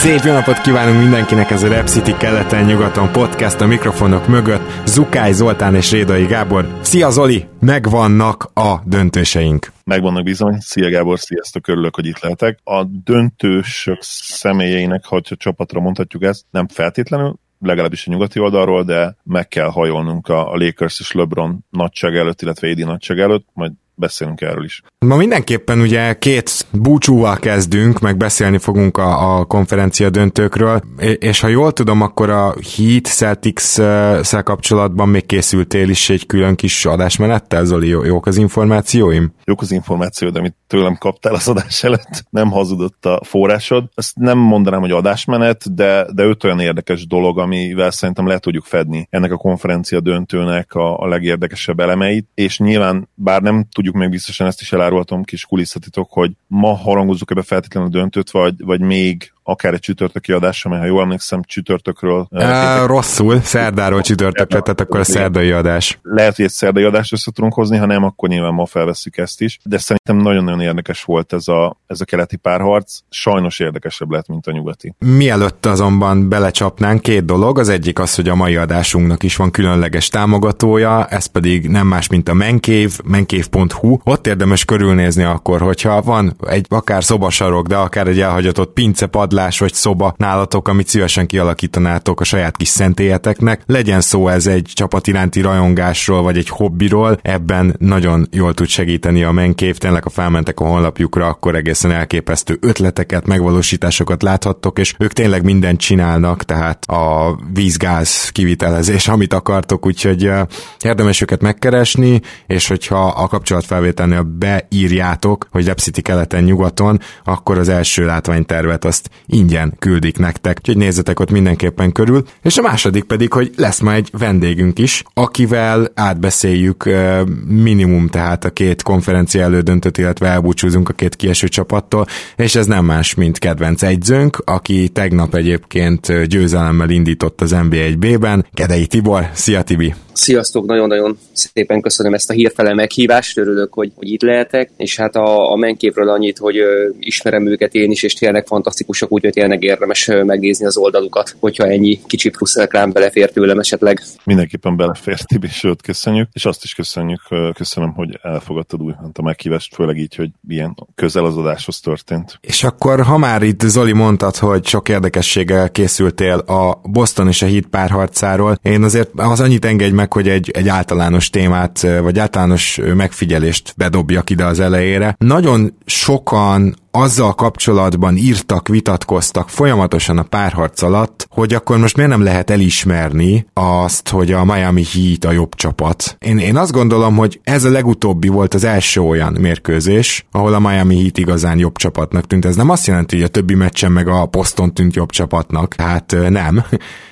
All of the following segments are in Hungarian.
Szép jó napot kívánunk mindenkinek, ez a Rep City keleten-nyugaton podcast a mikrofonok mögött. Zukály Zoltán és Rédai Gábor. Szia Zoli! Megvannak a döntőseink. Megvannak bizony. Szia Gábor, sziasztok, örülök, hogy itt lehetek. A döntősök személyeinek, ha csapatra mondhatjuk ezt, nem feltétlenül, legalábbis a nyugati oldalról, de meg kell hajolnunk a, a Lakers és LeBron nagyság előtt, illetve Edi nagyság előtt, majd beszélünk erről is. Ma mindenképpen ugye két búcsúval kezdünk, meg beszélni fogunk a, a konferencia döntőkről, és ha jól tudom, akkor a Heat Celtics-szel kapcsolatban még készültél is egy külön kis adásmenettel, Zoli, jók az információim? Jók az információ, de amit tőlem kaptál az adás előtt, nem hazudott a forrásod. Ezt nem mondanám, hogy adásmenet, de, de öt olyan érdekes dolog, amivel szerintem le tudjuk fedni ennek a konferencia döntőnek a, a legérdekesebb elemeit, és nyilván bár nem tudjuk még biztosan, ezt is elárulhatom, kis kulisszatitok, hogy ma harangozzuk ebbe feltétlenül a döntőt, vagy, vagy még akár egy csütörtöki adás, amely, ha jól emlékszem, csütörtökről. Uh, rosszul, szerdáról csütörtökre, tehát akkor a szerdai adás. Lehet, hogy egy szerdai adást össze tudunk hozni, ha nem, akkor nyilván ma felveszük ezt is. De szerintem nagyon-nagyon érdekes volt ez a, ez a keleti párharc. Sajnos érdekesebb lett, mint a nyugati. Mielőtt azonban belecsapnánk, két dolog. Az egyik az, hogy a mai adásunknak is van különleges támogatója, ez pedig nem más, mint a Menkév, menkév.hu. Ott érdemes körülnézni akkor, hogyha van egy akár szobasarok, de akár egy elhagyatott pincepadlás, padlás vagy szoba nálatok, amit szívesen kialakítanátok a saját kis szentélyeteknek. Legyen szó ez egy csapat iránti rajongásról, vagy egy hobbiról, ebben nagyon jól tud segíteni a menkév, tényleg ha felmentek a honlapjukra, akkor egészen elképesztő ötleteket, megvalósításokat láthattok, és ők tényleg mindent csinálnak, tehát a vízgáz kivitelezés, amit akartok, úgyhogy érdemes őket megkeresni, és hogyha a kapcsolatfelvételnél beírjátok, hogy Repcity keleten nyugaton, akkor az első látványtervet azt ingyen küldik nektek, úgyhogy nézzetek ott mindenképpen körül. És a második pedig, hogy lesz majd egy vendégünk is, akivel átbeszéljük minimum tehát a két konferencia elődöntött, illetve elbúcsúzunk a két kieső csapattól, és ez nem más, mint kedvenc egyzőnk, aki tegnap egyébként győzelemmel indított az NBA 1B-ben, Kedei Tibor. Szia Tibi! Sziasztok, nagyon-nagyon szépen köszönöm ezt a hírfele meghívást, örülök, hogy, hogy itt lehetek, és hát a, a menképről annyit, hogy ö, ismerem őket én is, és tényleg fantasztikusak, úgyhogy tényleg érdemes megnézni az oldalukat, hogyha ennyi kicsi plusz reklám belefér tőlem esetleg. Mindenképpen belefér, Tibi, sőt, köszönjük, és azt is köszönjük, köszönöm, hogy elfogadtad újra a meghívást, főleg így, hogy ilyen közel az adáshoz történt. És akkor, ha már itt Zoli mondtad, hogy sok érdekességgel készültél a Boston és a Heat párharcáról, én azért az annyit engedj meg, hogy egy, egy általános témát, vagy általános megfigyelést bedobjak ide az elejére. Nagyon sokan azzal kapcsolatban írtak, vitatkoztak folyamatosan a párharc alatt, hogy akkor most miért nem lehet elismerni azt, hogy a Miami Heat a jobb csapat. Én, én azt gondolom, hogy ez a legutóbbi volt az első olyan mérkőzés, ahol a Miami Heat igazán jobb csapatnak tűnt. Ez nem azt jelenti, hogy a többi meccsen meg a Poston tűnt jobb csapatnak. Hát nem.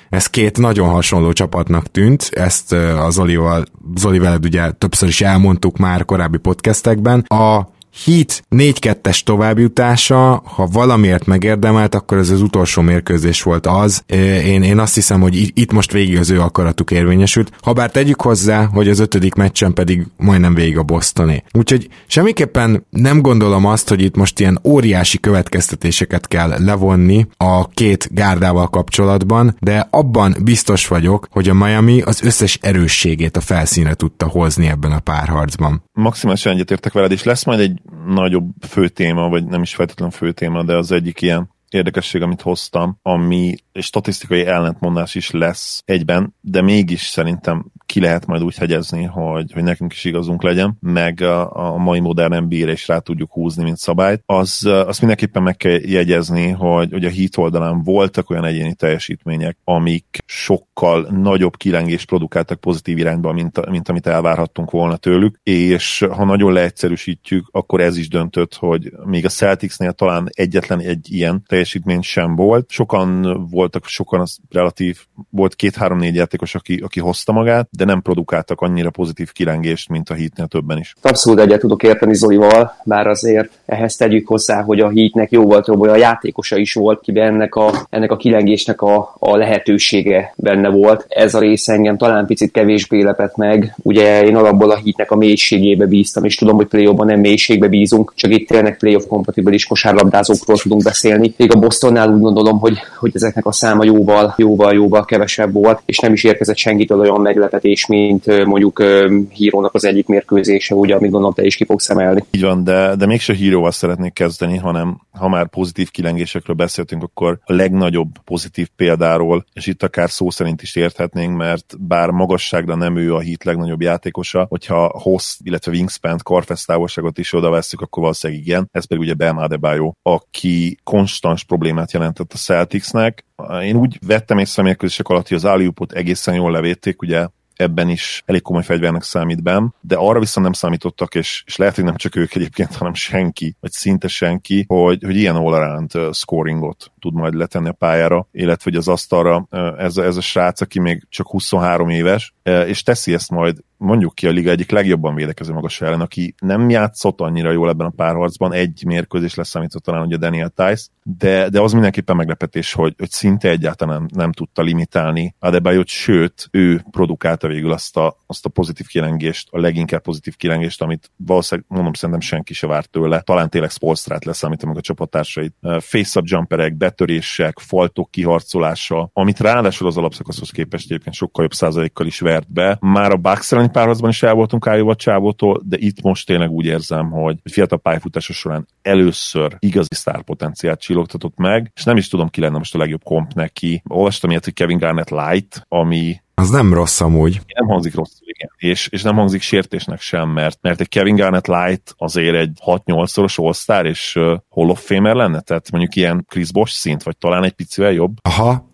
Ez két nagyon hasonló csapatnak tűnt, ezt az Zolival, Zoli veled ugye többször is elmondtuk már korábbi podcastekben. A Heat 4-2-es továbbjutása, ha valamiért megérdemelt, akkor ez az utolsó mérkőzés volt az. Én, én azt hiszem, hogy itt most végig az ő akaratuk érvényesült. Habár tegyük hozzá, hogy az ötödik meccsen pedig majdnem végig a Bostoné. Úgyhogy semmiképpen nem gondolom azt, hogy itt most ilyen óriási következtetéseket kell levonni a két gárdával kapcsolatban, de abban biztos vagyok, hogy a Miami az összes erősségét a felszínre tudta hozni ebben a párharcban. Maximálisan egyetértek veled, és lesz majd egy nagyobb fő téma, vagy nem is feltétlenül fő téma, de az egyik ilyen érdekesség, amit hoztam, ami statisztikai ellentmondás is lesz egyben, de mégis szerintem ki lehet majd úgy hegyezni, hogy, hogy nekünk is igazunk legyen, meg a, a mai modern nba is rá tudjuk húzni, mint szabályt, az, azt mindenképpen meg kell jegyezni, hogy, hogy a hit oldalán voltak olyan egyéni teljesítmények, amik sokkal nagyobb kilengést produkáltak pozitív irányba, mint, mint amit elvárhattunk volna tőlük, és ha nagyon leegyszerűsítjük, akkor ez is döntött, hogy még a Celticsnél talán egyetlen egy ilyen teljesítmény sem volt. Sokan voltak, sokan az relatív, volt két-három-négy játékos, aki, aki hozta magát, de nem produkáltak annyira pozitív kilengést, mint a hitnél többen is. Abszolút egyet tudok érteni Zolival, bár azért ehhez tegyük hozzá, hogy a hitnek jóval több olyan játékosa is volt, kiben ennek a, ennek a kilengésnek a, a lehetősége benne volt. Ez a rész engem talán picit kevésbé lepett meg. Ugye én alapból a hitnek a mélységébe bíztam, és tudom, hogy play nem mélységbe bízunk, csak itt tényleg playoff kompatibilis kosárlabdázókról tudunk beszélni. Még a Bostonnál úgy gondolom, hogy, hogy ezeknek a száma jóval, jóval, jóval kevesebb volt, és nem is érkezett senkitől olyan meglepetés, mint mondjuk hírónak az egyik mérkőzése, ugye, amit gondolom te is ki fogsz emelni. Így van, de, de mégse híróval szeretnék kezdeni, hanem ha már pozitív kilengésekről beszéltünk, akkor a legnagyobb pozitív példáról, és itt akár szó szerint is érthetnénk, mert bár magasságra nem ő a hit legnagyobb játékosa, hogyha hossz, illetve wingspan karfesztávolságot is oda veszük, akkor valószínűleg igen. Ez pedig ugye Bam Adebayo, aki konstans problémát jelentett a Celticsnek. Én úgy vettem észre mérkőzések alatt, hogy az Aliupot egészen jól levédték, ugye ebben is elég komoly fegyvernek számít Bam, de arra viszont nem számítottak, és, és lehet, hogy nem csak ők egyébként, hanem senki, vagy szinte senki, hogy, hogy ilyen all-around scoringot tud majd letenni a pályára, illetve hogy az asztalra ez a, ez a srác, aki még csak 23 éves, és teszi ezt majd mondjuk ki a liga egyik legjobban védekező magas ellen, aki nem játszott annyira jól ebben a párharcban, egy mérkőzés leszámított talán ugye Daniel Tice, de, de az mindenképpen meglepetés, hogy, hogy szinte egyáltalán nem, nem tudta limitálni Adebayot, sőt, ő produkálta végül azt a, azt a pozitív kilengést, a leginkább pozitív kilengést, amit valószínűleg, mondom, szerintem senki se várt tőle. Talán tényleg Spolstrát leszámítva meg a csapattársait. Face-up jumperek, betörések, faltok kiharcolása, amit ráadásul az alapszakaszhoz képest egyébként sokkal jobb százalékkal is vert be. Már a Bucks párharcban is el voltunk Ájóval Csávótól, de itt most tényleg úgy érzem, hogy fiatal pályafutása során először igazi sztárpotenciált csillogtatott meg, és nem is tudom, ki lenne most a legjobb komp neki. Olvastam ilyet, hogy Kevin Garnett Light, ami az nem rossz amúgy. Nem hangzik rosszul, igen. És, és nem hangzik sértésnek sem, mert, mert egy Kevin Garnett Light azért egy 6-8-szoros all és uh, Hall of Famer lenne, tehát mondjuk ilyen Chris Bosh szint, vagy talán egy picivel jobb. Aha,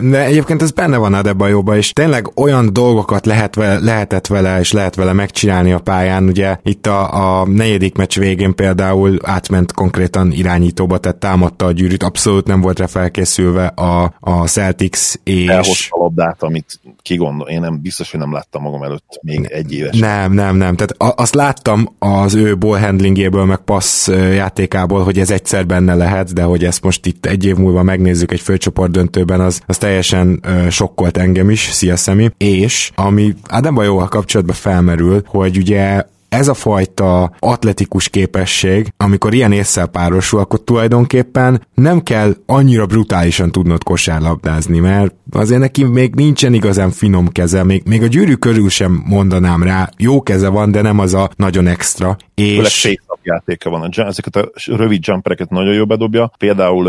de egyébként ez benne van Adebayoba, és tényleg olyan dolgokat lehet vele, lehetett vele, és lehet vele megcsinálni a pályán, ugye itt a, a negyedik meccs végén például átment konkrétan irányítóba, tehát támadta a gyűrűt, abszolút nem volt rá felkészülve a, a Celtics, és... Elhozta a labdát, amit ki gondol, én nem biztos, hogy nem láttam magam előtt még egy éves. Nem, nem, nem. Tehát azt láttam az ő ball handlingéből, meg passz játékából, hogy ez egyszer benne lehet, de hogy ezt most itt egy év múlva megnézzük egy főcsoport döntőben, az, az teljesen sokkolt engem is, szia Szemi. És ami Adebayoval kapcsolatban felmerül, hogy ugye ez a fajta atletikus képesség, amikor ilyen észsel párosul, akkor tulajdonképpen nem kell annyira brutálisan tudnod kosárlabdázni, mert azért neki még nincsen igazán finom keze, még, még a gyűrű körül sem mondanám rá, jó keze van, de nem az a nagyon extra. És játéka van. A, ezeket a rövid jumpereket nagyon jó bedobja. Például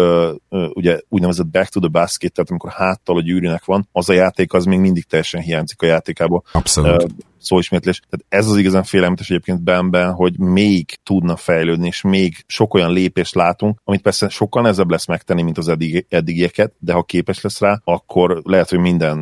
uh, ugye úgynevezett back to the basket, tehát amikor háttal a gyűrűnek van, az a játék az még mindig teljesen hiányzik a játékából. Abszolút. Uh, szóismétlés. Tehát ez az igazán félelmetes egyébként benben, hogy még tudna fejlődni, és még sok olyan lépést látunk, amit persze sokkal nehezebb lesz megtenni, mint az eddig, eddigieket, de ha képes lesz rá, akkor lehet, hogy minden,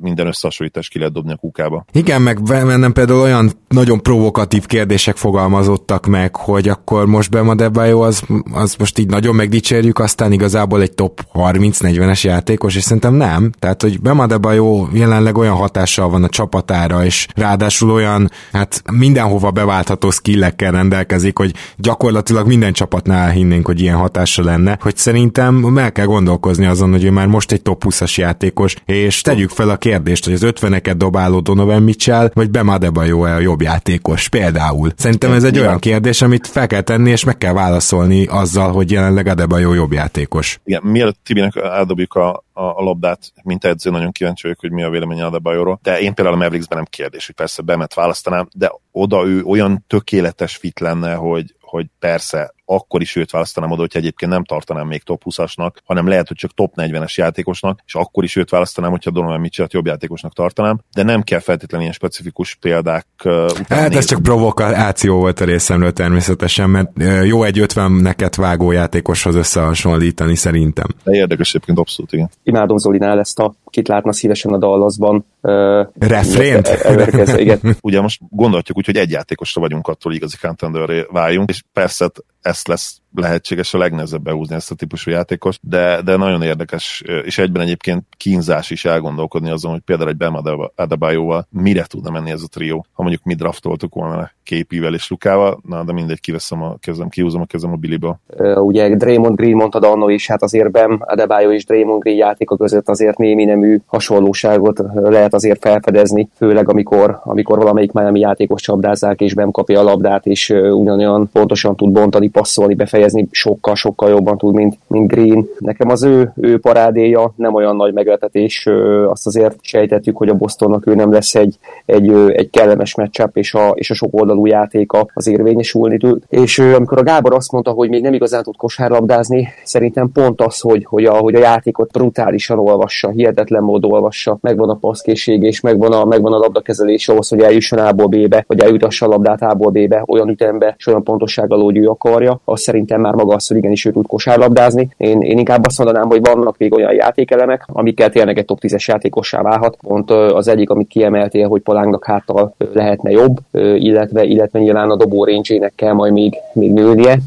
minden összehasonlítás ki lehet dobni a kukába. Igen, meg bennem például olyan nagyon provokatív kérdések fogalmazottak meg, hogy akkor most Bema Debajo az, az most így nagyon megdicsérjük, aztán igazából egy top 30-40-es játékos, és szerintem nem. Tehát, hogy Bema Debajo jelenleg olyan hatással van a csapatára, és rá ráadásul olyan, hát mindenhova beváltható skillekkel rendelkezik, hogy gyakorlatilag minden csapatnál hinnénk, hogy ilyen hatása lenne, hogy szerintem meg kell gondolkozni azon, hogy ő már most egy top 20-as játékos, és tegyük fel a kérdést, hogy az 50-eket dobáló Donovan Mitchell, vagy Bem Adebayo a jobb játékos, például. Szerintem ez egy olyan kérdés, amit fel kell tenni, és meg kell válaszolni azzal, hogy jelenleg Adebayo jobb játékos. Igen, mielőtt Tibinek eldobjuk a a, a labdát, mint edző, nagyon kíváncsi vagyok, hogy mi a véleménye a Bajóról. De én például a Mavericksben nem kérdés, hogy persze bemet választanám, de oda ő olyan tökéletes fit lenne, hogy, hogy persze akkor is őt választanám oda, hogyha egyébként nem tartanám még top 20-asnak, hanem lehet, hogy csak top 40-es játékosnak, és akkor is őt választanám, hogyha Donovan mitchell jobb játékosnak tartanám, de nem kell feltétlenül ilyen specifikus példák uh, után Hát nézni. ez csak provokáció volt a részemről természetesen, mert jó egy 50 neket vágó játékoshoz összehasonlítani szerintem. De érdekes egyébként abszolút, igen. Imádom Zolinál ezt a kit látna szívesen a Dallasban. Uh, Refrént? igen. Ugye most gondolhatjuk úgy, hogy egy játékosra vagyunk attól, hogy igazi contender váljunk, és persze ezt lesz lehetséges a legnehezebb behúzni ezt a típusú játékos, de, de nagyon érdekes, és egyben egyébként kínzás is elgondolkodni azon, hogy például egy Bam Adebayoval mire tudna menni ez a trió, ha mondjuk mi draftoltuk volna képivel és Lukával, na de mindegy, kiveszem a kezem, kihúzom a kezem a. Uh, ugye Draymond Green mondta annó is, hát azért Bam Adebayo és Draymond Green játéka között azért némi nemű hasonlóságot lehet azért felfedezni, főleg amikor, amikor valamelyik Miami játékos csapdázzák, és Bam kapja a labdát, és ugyanolyan pontosan tud bontani, passzolni, befejezni, sokkal-sokkal jobban tud, mint, mint Green. Nekem az ő, ő parádéja nem olyan nagy meglepetés, azt azért sejtettük, hogy a Bostonnak ő nem lesz egy, egy, egy kellemes meccsap, és a, és a sok oldalú játéka az érvényesülni tud. És amikor a Gábor azt mondta, hogy még nem igazán tud kosárlabdázni, szerintem pont az, hogy, hogy, a, hogy a játékot brutálisan olvassa, hihetetlen mód olvassa, megvan a passzkészség, és megvan a, megvan a labdakezelés ahhoz, hogy eljusson A-ból B-be, vagy eljutassa a labdát A-ból B-be, olyan ütembe, és olyan pontossággal, hogy ő akarja, az szerintem már maga az, hogy igenis ő tud kosárlabdázni. Én, én inkább azt mondanám, hogy vannak még olyan játékelemek, amikkel tényleg egy top 10-es játékossá válhat. Pont az egyik, amit kiemeltél, hogy Polánknak háttal lehetne jobb, illetve, illetve nyilván a dobó range kell majd még, még nőnie.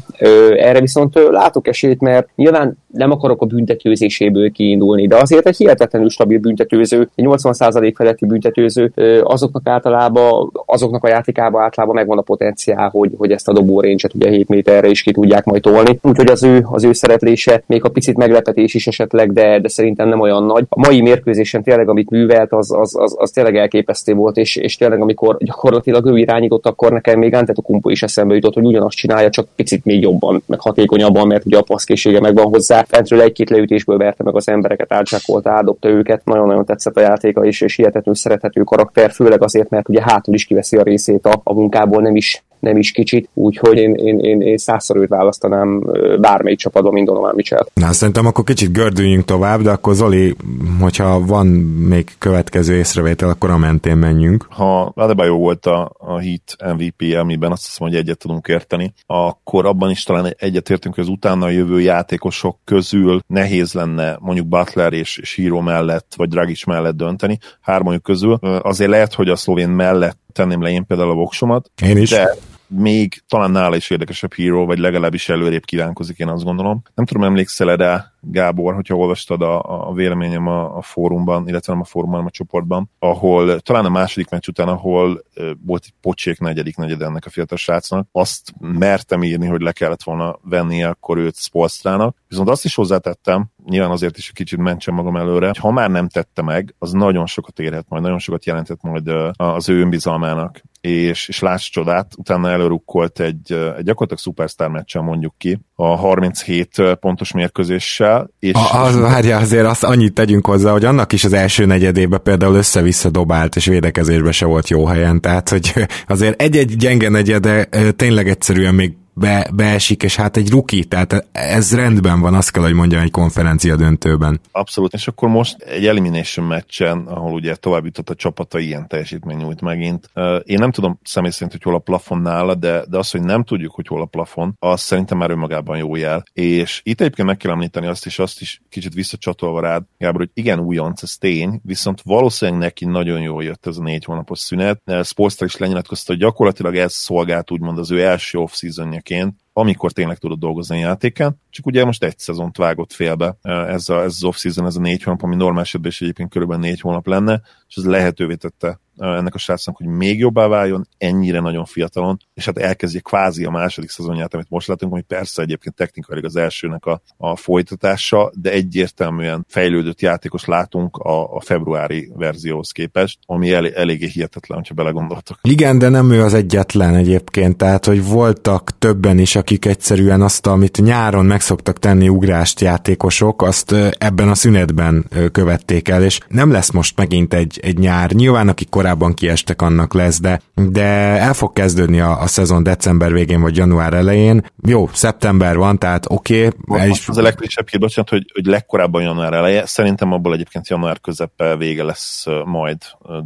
Erre viszont látok esélyt, mert nyilván nem akarok a büntetőzéséből kiindulni, de azért egy hihetetlenül stabil büntetőző, egy 80% feletti büntetőző, azoknak általában, azoknak a játékában általában megvan a potenciál, hogy, hogy ezt a dobó ugye 7 méterre is ki tudják majd tolni. Úgyhogy az ő, az ő szereplése még a picit meglepetés is esetleg, de, de szerintem nem olyan nagy. A mai mérkőzésen tényleg, amit művelt, az, az, az, az tényleg elképesztő volt, és, és tényleg amikor gyakorlatilag ő irányított, akkor nekem még Antetokumpo is eszembe jutott, hogy ugyanazt csinálja, csak picit még jobban, meg hatékonyabban, mert ugye a passzkészsége megvan hozzá. Fentről egy-két leütésből verte meg az embereket, átsákolta, áldobta őket. Nagyon-nagyon tetszett a játéka is, és hihetetlenül szerethető karakter, főleg azért, mert ugye hátul is kiveszi a részét a, a munkából, nem is nem is kicsit, úgyhogy én, én, én, én százszor őt választanám bármelyik csapatban, mint Donovan Mitchell. Na, szerintem akkor kicsit gördüljünk tovább, de akkor Zoli, hogyha van még következő észrevétel, akkor a mentén menjünk. Ha Adebayo volt a, a Heat MVP, amiben azt hiszem, hogy egyet tudunk érteni, akkor abban is talán egyetértünk, hogy az utána jövő játékosok közül nehéz lenne mondjuk Butler és, és Hero mellett, vagy Dragic mellett dönteni, hármanyuk közül. Azért lehet, hogy a szlovén mellett tenném le én például a voksomat. Én is. De még talán nála is érdekesebb híró, vagy legalábbis előrébb kívánkozik, én azt gondolom. Nem tudom, emlékszel-e rá, Gábor, hogyha olvastad a, a véleményem a, a fórumban, illetve nem a fórumban, hanem a csoportban, ahol talán a második meccs után, ahol uh, volt egy pocsék negyedik negyed ennek a fiatal srácnak, azt mertem írni, hogy le kellett volna venni akkor őt Spolstrának, viszont azt is hozzátettem, nyilván azért is kicsit mentsem magam előre, hogy ha már nem tette meg, az nagyon sokat érhet majd, nagyon sokat jelentett majd az ő önbizalmának. És, és láss csodát, utána előrukkolt egy, egy gyakorlatilag szupersztár meccsen mondjuk ki, a 37 pontos mérkőzéssel. És a, az, várja, azért azt annyit tegyünk hozzá, hogy annak is az első negyedében például össze-vissza dobált, és védekezésbe se volt jó helyen, tehát hogy azért egy-egy gyenge negyede tényleg egyszerűen még be, beesik, és hát egy ruki, tehát ez rendben van, azt kell, hogy mondjam egy konferencia döntőben. Abszolút, és akkor most egy elimination meccsen, ahol ugye tovább jutott a csapata, ilyen teljesítmény nyújt megint. Én nem tudom személy szerint, hogy hol a plafon nála, de, de az, hogy nem tudjuk, hogy hol a plafon, az szerintem már önmagában jó jel. És itt egyébként meg kell említeni azt is, azt is kicsit visszacsatolva rád, Gábor, hogy igen, újonc, ez tény, viszont valószínűleg neki nagyon jól jött ez a négy hónapos szünet. Sportstar is lenyilatkozta, hogy gyakorlatilag ez szolgált úgymond az ő első off-seasonja eseként, amikor tényleg tudod dolgozni a játéken, csak ugye most egy szezont vágott félbe ez, a, ez az off-season, ez a négy hónap, ami normál esetben is egyébként körülbelül négy hónap lenne, és ez lehetővé tette ennek a srácnak, hogy még jobbá váljon, ennyire nagyon fiatalon, és hát elkezdje kvázi a második szezonját, amit most látunk, ami persze egyébként technikailag az elsőnek a, a folytatása, de egyértelműen fejlődött játékos látunk a, a februári verzióhoz képest, ami el, eléggé hihetetlen, hogyha belegondoltok. Igen, de nem ő az egyetlen egyébként, tehát hogy voltak többen is, akik egyszerűen azt, amit nyáron megszoktak tenni ugrást játékosok, azt ebben a szünetben követték el, és nem lesz most megint egy, egy nyár. Nyilván, akik korábban kiestek, annak lesz, de, de el fog kezdődni a, a szezon december végén vagy január elején. Jó, szeptember van, tehát oké. Okay, is... Az a legfrissebb hír, bocsánat, hogy, hogy legkorábban január eleje. Szerintem abból egyébként január közepe vége lesz majd,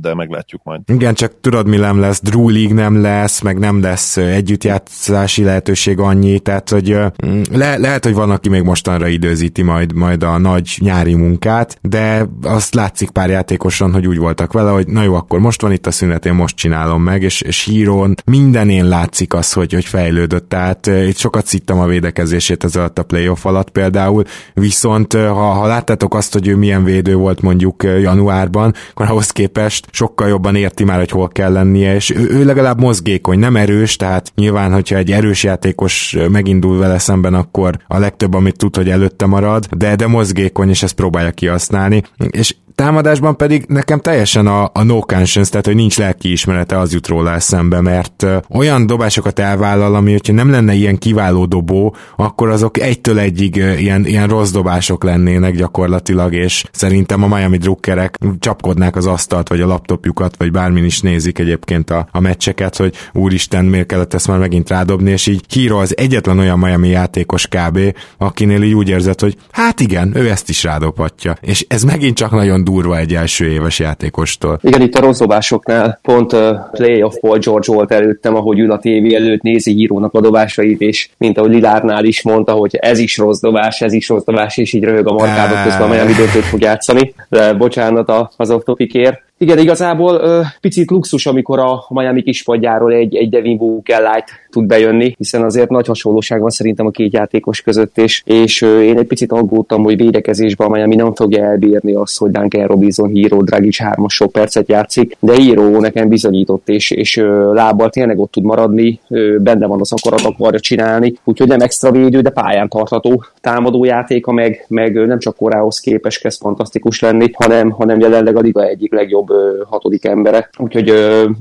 de meglátjuk majd. Igen, csak tudod, mi nem lesz, Drew League nem lesz, meg nem lesz együttjátszási lehetőség annyi, tehát hogy le, lehet, hogy van, aki még mostanra időzíti majd, majd a nagy nyári munkát, de azt látszik pár játékosan, hogy úgy voltak vele, hogy na jó, akkor most van itt a szünet, én most csinálom meg, és, és hírón mindenén látszik az, hogy, hogy fejlődött, tehát itt sokat szittem a védekezését ez alatt a playoff alatt például, viszont ha, ha láttátok azt, hogy ő milyen védő volt mondjuk januárban, akkor ahhoz képest sokkal jobban érti már, hogy hol kell lennie, és ő, ő legalább mozgékony, nem erős, tehát nyilván, hogyha egy erős játékos megindul vele szemben, akkor a legtöbb, amit tud, hogy előtte marad, de, de mozgékony, és ezt próbálja kihasználni. És támadásban pedig nekem teljesen a, a no conscience, tehát hogy nincs lelki ismerete, az jut róla eszembe, mert olyan dobásokat elvállal, ami hogyha nem lenne ilyen kiváló dobó, akkor azok egytől egyig ilyen, ilyen rossz dobások lennének gyakorlatilag, és szerintem a Miami drukkerek csapkodnák az asztalt, vagy a laptopjukat, vagy bármin is nézik egyébként a, a meccseket, hogy úristen, miért kellett ezt már megint rádobni, és így Hiro az egyetlen olyan Miami játékos kb., akinél így úgy érzett, hogy hát igen, ő ezt is rádobhatja. És ez megint csak nagyon durva egy első éves játékostól. Igen, itt a rosszobásoknál pont uh, playoff Paul George volt előttem, ahogy ül a tévé előtt, nézi írónak a dobásait, és mint ahogy Lilárnál is mondta, hogy ez is rossz dobás, ez is rossz dobás, és így röhög a markádok közben, amely döntőt fog játszani. De bocsánat az off igen, igazából ö, picit luxus, amikor a Miami kispadjáról egy, egy Devin Booker Light tud bejönni, hiszen azért nagy hasonlóság van szerintem a két játékos között, és, és ö, én egy picit aggódtam, hogy védekezésben a Miami nem fogja elbírni azt, hogy Duncan Robinson, Hero, Dragic hármas sok percet játszik, de Hero nekem bizonyított, és, és ö, lábbal tényleg ott tud maradni, ö, benne van az akarat, akarja csinálni, úgyhogy nem extra védő, de pályán tartható támadó játéka, meg, meg nem csak korához képes kezd fantasztikus lenni, hanem, hanem jelenleg a liga egyik legjobb legjobb hatodik embere. Úgyhogy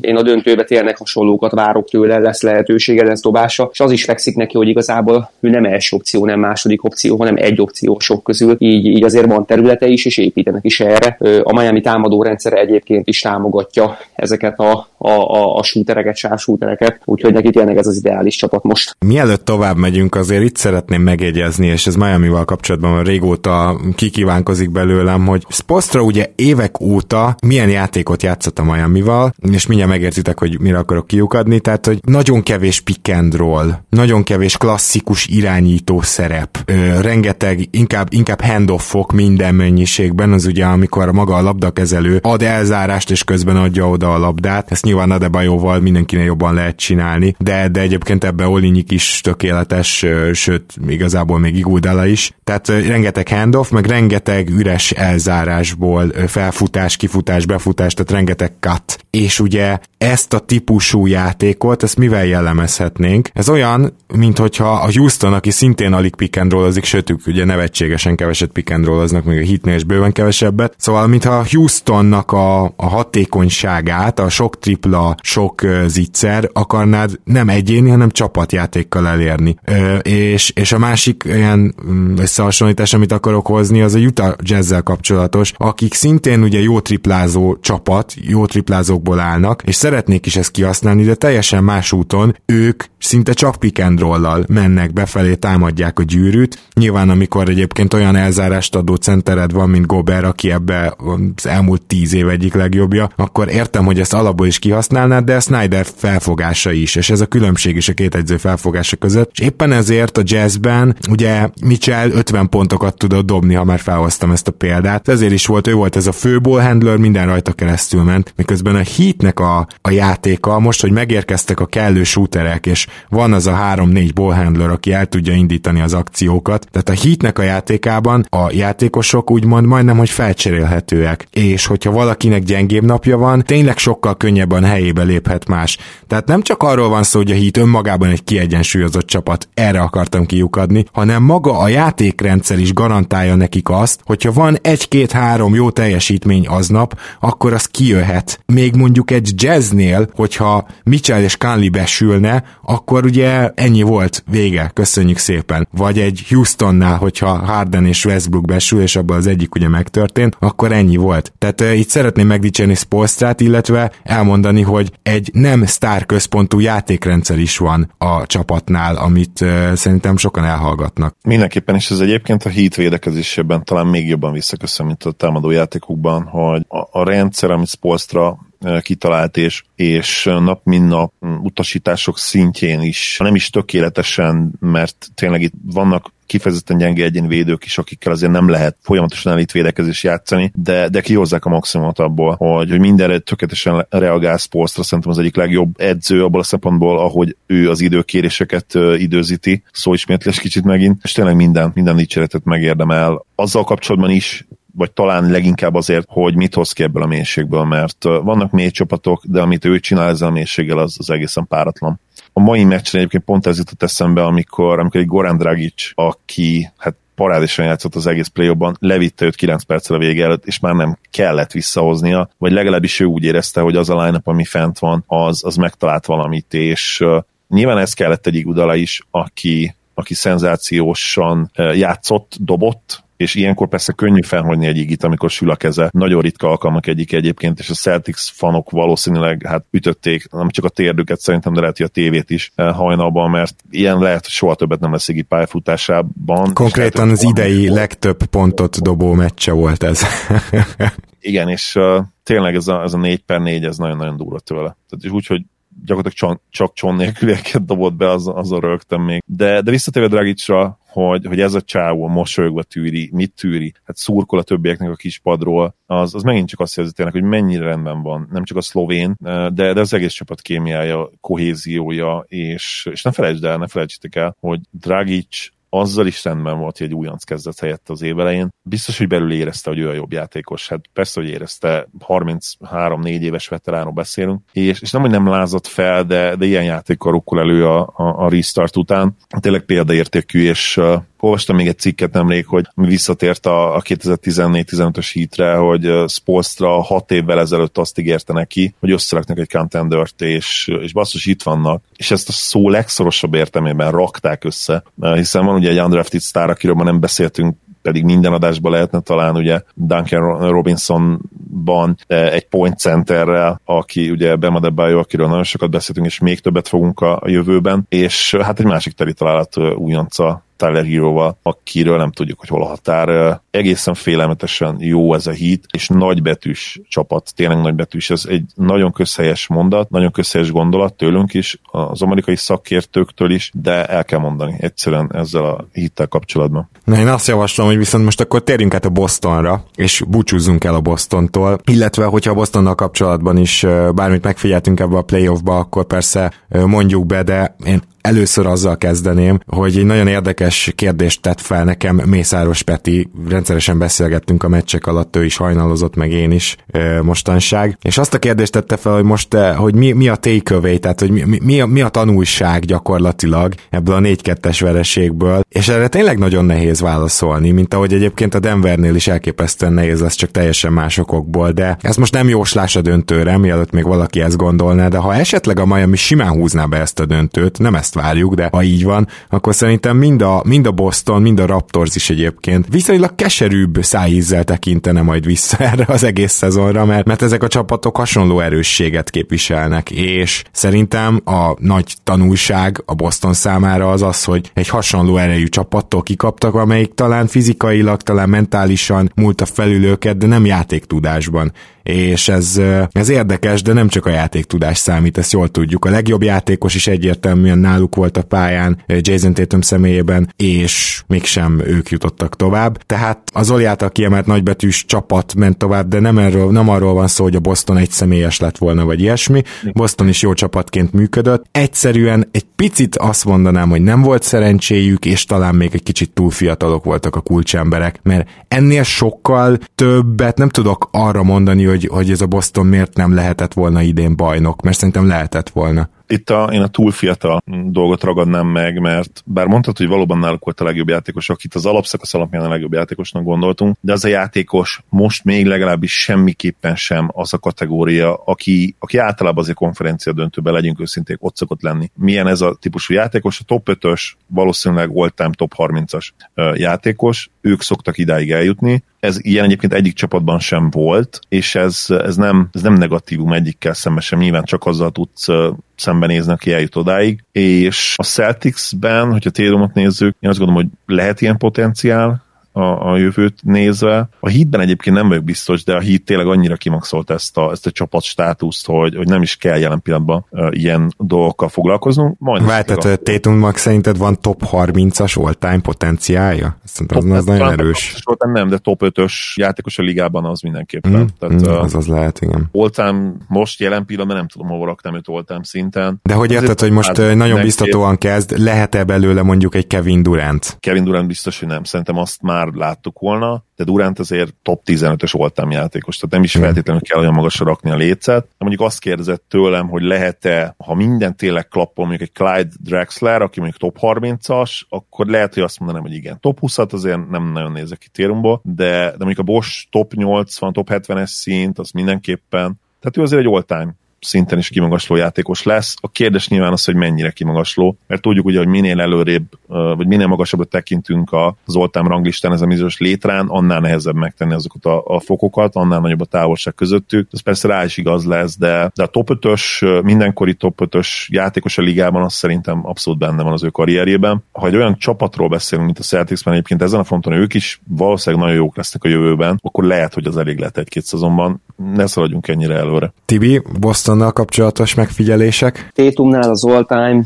én a döntőbe tényleg hasonlókat várok tőle, lesz lehetősége, lesz dobása, és az is fekszik neki, hogy igazából ő nem első opció, nem második opció, hanem egy opció sok közül, így, így azért van területe is, és építenek is erre. A Miami támadó rendszere egyébként is támogatja ezeket a, a, a, a shootereket, sávshootereket, úgyhogy neki tényleg ez az ideális csapat most. Mielőtt tovább megyünk, azért itt szeretném megjegyezni, és ez Miami-val kapcsolatban régóta kikívánkozik belőlem, hogy Spostra ugye évek óta milyen játékot játszott a Miami-val, és mindjárt megértitek, hogy mire akarok kiukadni, tehát, hogy nagyon kevés pick and roll, nagyon kevés klasszikus irányító szerep, ö, rengeteg, inkább, inkább handoffok minden mennyiségben, az ugye, amikor maga a labdakezelő ad elzárást, és közben adja oda a labdát, ezt nyilván Adebayoval mindenkinek jobban lehet csinálni, de, de egyébként ebbe Olinyik is tökéletes, sőt, igazából még Igudala is, tehát rengeteg handoff, meg rengeteg üres elzárásból felfutás, kifutás, befutás, futás, tehát rengeteg cut. És ugye ezt a típusú játékot, ezt mivel jellemezhetnénk? Ez olyan, mint hogyha a Houston, aki szintén alig pick and rollozik, sőt, ők ugye nevetségesen keveset pick and rolloznak, még a hitnél is bőven kevesebbet. Szóval, mintha Houstonnak a, a hatékonyságát, a sok tripla, sok zicser akarnád nem egyéni, hanem csapatjátékkal elérni. Ö, és, és a másik ilyen mm, összehasonlítás, amit akarok hozni, az a Utah Jazz-zel kapcsolatos, akik szintén ugye jó triplázó csapat, jó triplázókból állnak, és szeretnék is ezt kihasználni, de teljesen más úton ők szinte csak pick and roll-lal mennek befelé, támadják a gyűrűt. Nyilván, amikor egyébként olyan elzárást adó centered van, mint Gober, aki ebbe az elmúlt tíz év egyik legjobbja, akkor értem, hogy ezt alapból is kihasználnád, de Snyder felfogása is, és ez a különbség is a két egyző felfogása között. És éppen ezért a jazzben ugye Mitchell 50 pontokat tudott dobni, ha már felhoztam ezt a példát. Ezért is volt, ő volt ez a fő handler, minden rajta keresztül ment, miközben a Heatnek a, a játéka, most, hogy megérkeztek a kellő shooterek, és van az a három-négy ballhandler, aki el tudja indítani az akciókat, tehát a Heatnek a játékában a játékosok úgymond majdnem, hogy felcserélhetőek, és hogyha valakinek gyengébb napja van, tényleg sokkal könnyebben helyébe léphet más. Tehát nem csak arról van szó, hogy a Heat önmagában egy kiegyensúlyozott csapat, erre akartam kiukadni, hanem maga a játékrendszer is garantálja nekik azt, hogyha van egy-két-három jó teljesítmény aznap, akkor az kijöhet. Még mondjuk egy jazznél, hogyha Mitchell és Conley besülne, akkor ugye ennyi volt, vége, köszönjük szépen. Vagy egy Houstonnál, hogyha Harden és Westbrook besül, és abban az egyik ugye megtörtént, akkor ennyi volt. Tehát uh, itt szeretném megdicsérni Spolstrát, illetve elmondani, hogy egy nem sztár központú játékrendszer is van a csapatnál, amit uh, szerintem sokan elhallgatnak. Mindenképpen, és ez egyébként a hit védekezésében talán még jobban visszaköszön, mint a támadó játékokban, hogy a, a rendszer, amit Spolstra kitalált, és, és nap mint nap utasítások szintjén is, nem is tökéletesen, mert tényleg itt vannak kifejezetten gyenge egyéni védők is, akikkel azért nem lehet folyamatosan elit védekezés játszani, de, de kihozzák a maximumot abból, hogy, hogy mindenre tökéletesen reagál Spolstra, szerintem az egyik legjobb edző abból a szempontból, ahogy ő az időkéréseket időzíti, szó ismétlés kicsit megint, és tényleg minden, minden dicséretet megérdemel. Azzal kapcsolatban is vagy talán leginkább azért, hogy mit hoz ki ebből a mélységből, mert vannak mély csapatok, de amit ő csinál ezzel a mélységgel, az, az egészen páratlan. A mai meccsen egyébként pont ez jutott eszembe, amikor, amikor egy Goran Dragic, aki hát parádisan játszott az egész play levitte őt 9 perccel a vége előtt, és már nem kellett visszahoznia, vagy legalábbis ő úgy érezte, hogy az a line ami fent van, az, az megtalált valamit, és uh, nyilván ez kellett egy igudala is, aki, aki szenzációsan játszott, dobott, és ilyenkor persze könnyű felhagyni egy igit, amikor sül a keze. Nagyon ritka alkalmak egyik egyébként, és a Celtics fanok valószínűleg hát ütötték nem csak a térdüket szerintem, de lehet, hogy a tévét is eh, hajnalban, mert ilyen lehet, hogy soha többet nem lesz igi pályafutásában. Konkrétan az idei legtöbb pontot dobó meccse volt ez. Igen, és uh, tényleg ez a, ez a 4 per 4, ez nagyon-nagyon durva tőle. Tehát úgy, hogy gyakorlatilag csak, csak cson nélkülieket dobott be, az, azon rögtem még. De, de visszatérve Dragicra, hogy, hogy ez a csávó mosolyogva tűri, mit tűri, hát szurkol a többieknek a kispadról, az, az megint csak azt jelzi hogy mennyire rendben van, nem csak a szlovén, de, de az egész csapat kémiája, kohéziója, és, és ne felejtsd el, ne felejtsétek el, hogy Dragic azzal is rendben volt, hogy egy újonc kezdett helyett az év elején. Biztos, hogy belül érezte, hogy ő a jobb játékos. Hát persze, hogy érezte, 33-4 éves veteránról beszélünk, és, és nem, hogy nem lázott fel, de, de ilyen játékkal rukkol elő a, a, a restart után. Tényleg példaértékű, és olvastam még egy cikket nemrég, hogy visszatért a, a 2014-15-ös hitre, hogy Spolstra hat évvel ezelőtt azt ígérte neki, hogy összeraknak egy contendert, és, és basszus itt vannak. És ezt a szó legszorosabb értelmében rakták össze, hiszen van ugye egy undrafted sztár, akiről ma nem beszéltünk pedig minden adásban lehetne talán ugye Duncan Robinsonban egy point centerrel, aki ugye Bema Debajo, akiről nagyon sokat beszéltünk, és még többet fogunk a jövőben, és hát egy másik teli találat újonca Tyler Hero-val, akiről nem tudjuk, hogy hol a határ. Egészen félelmetesen jó ez a hit, és nagybetűs csapat, tényleg nagybetűs. Ez egy nagyon közhelyes mondat, nagyon közhelyes gondolat tőlünk is, az amerikai szakértőktől is, de el kell mondani egyszerűen ezzel a hittel kapcsolatban. Na, én azt javaslom, hogy viszont most akkor térjünk át a Bostonra, és búcsúzzunk el a Bostontól, illetve hogyha a Bostonnal kapcsolatban is bármit megfigyeltünk ebbe a playoffba, akkor persze mondjuk be, de én először azzal kezdeném, hogy egy nagyon érdekes kérdést tett fel nekem Mészáros Peti, rendszeresen beszélgettünk a meccsek alatt, ő is hajnalozott, meg én is mostanság, és azt a kérdést tette fel, hogy most, hogy mi, mi a takeaway, tehát hogy mi, mi, a, mi a tanulság gyakorlatilag ebből a 4-2-es vereségből, és erre tényleg nagyon nehéz válaszolni, mint ahogy egyébként a Denvernél is elképesztően nehéz lesz, csak teljesen más okokból, de ez most nem jóslás a döntőre, mielőtt még valaki ezt gondolná, de ha esetleg a Miami simán húzná be ezt a döntőt, nem ezt várjuk, de ha így van, akkor szerintem mind a, mind a Boston, mind a Raptors is egyébként viszonylag keserűbb szájízzel tekintene majd vissza erre az egész szezonra, mert, mert ezek a csapatok hasonló erősséget képviselnek, és szerintem a nagy tanulság a Boston számára az az, hogy egy hasonló erejű csapattól kikaptak, amelyik talán fizikailag, talán mentálisan múlta felül őket, de nem játéktudásban és ez, ez érdekes, de nem csak a játéktudás számít, ezt jól tudjuk. A legjobb játékos is egyértelműen náluk volt a pályán Jason Tatum személyében, és mégsem ők jutottak tovább. Tehát az Oli által kiemelt nagybetűs csapat ment tovább, de nem, erről, nem arról van szó, hogy a Boston egy személyes lett volna, vagy ilyesmi. Boston is jó csapatként működött. Egyszerűen egy picit azt mondanám, hogy nem volt szerencséjük, és talán még egy kicsit túl fiatalok voltak a kulcsemberek, mert ennél sokkal többet nem tudok arra mondani, hogy hogy, hogy ez a Boston miért nem lehetett volna idén bajnok, mert szerintem lehetett volna. Itt a, én a túl fiatal dolgot ragadnám meg, mert bár mondtad, hogy valóban náluk volt a legjobb játékos, akit az alapszakasz alapján a legjobb játékosnak gondoltunk, de az a játékos most még legalábbis semmiképpen sem az a kategória, aki, aki általában azért konferencia döntőben legyünk őszinték, ott szokott lenni. Milyen ez a típusú játékos? A top 5-ös, valószínűleg all-time top 30-as játékos, ők szoktak idáig eljutni, ez ilyen egyébként egyik csapatban sem volt, és ez, ez, nem, ez nem negatívum egyikkel szemben sem, nyilván csak azzal tudsz szembenézni, aki eljut odáig, és a Celticsben, hogyha Térumot nézzük, én azt gondolom, hogy lehet ilyen potenciál, a, a jövőt nézve. A hídben egyébként nem vagyok biztos, de a híd tényleg annyira kimaxolt ezt a, ezt a csapat státuszt, hogy, hogy nem is kell jelen pillanatban uh, ilyen dolgokkal foglalkoznunk. Majd Várj, tehát Tatumnak szerinted van top 30-as all-time potenciálja? Szerintem az, az nagyon erős. Nem, de top 5-ös játékos a ligában az mindenképpen. Mm, tehát, mm, az az lehet, igen. All-time most jelen pillanatban nem tudom, hova raktam őt all-time szinten. De hogy érted, hogy most nagyon biztatóan kezd, lehet-e belőle mondjuk egy Kevin Durant? Kevin Durant biztos, hogy nem. Szerintem azt már láttuk volna, de Durant azért top 15-ös oltám játékos, tehát nem is feltétlenül kell olyan magasra rakni a lécet. De mondjuk azt kérdezett tőlem, hogy lehet-e, ha minden tényleg klappol, mondjuk egy Clyde Drexler, aki mondjuk top 30-as, akkor lehet, hogy azt mondanám, hogy igen. Top 20-at azért nem nagyon nézek ki térumból, de, de mondjuk a Bosch top 80, top 70-es szint, az mindenképpen tehát ő azért egy all-time szinten is kimagasló játékos lesz. A kérdés nyilván az, hogy mennyire kimagasló, mert tudjuk ugye, hogy minél előrébb, vagy minél magasabbra tekintünk az oltám ranglistán ez a bizonyos létrán, annál nehezebb megtenni azokat a, a fokokat, annál nagyobb a távolság közöttük. Ez persze rá is igaz lesz, de, de a top 5-ös, mindenkori top 5-ös játékos a ligában, az szerintem abszolút benne van az ő karrierjében. Ha egy olyan csapatról beszélünk, mint a Celtics, mert egyébként ezen a fronton ők is valószínűleg nagyon jók lesznek a jövőben, akkor lehet, hogy az elég lehet egy-két szezonban. Ne szaladjunk ennyire előre. Tibi, Boston Bostonnal kapcsolatos megfigyelések? Tétumnál az all-time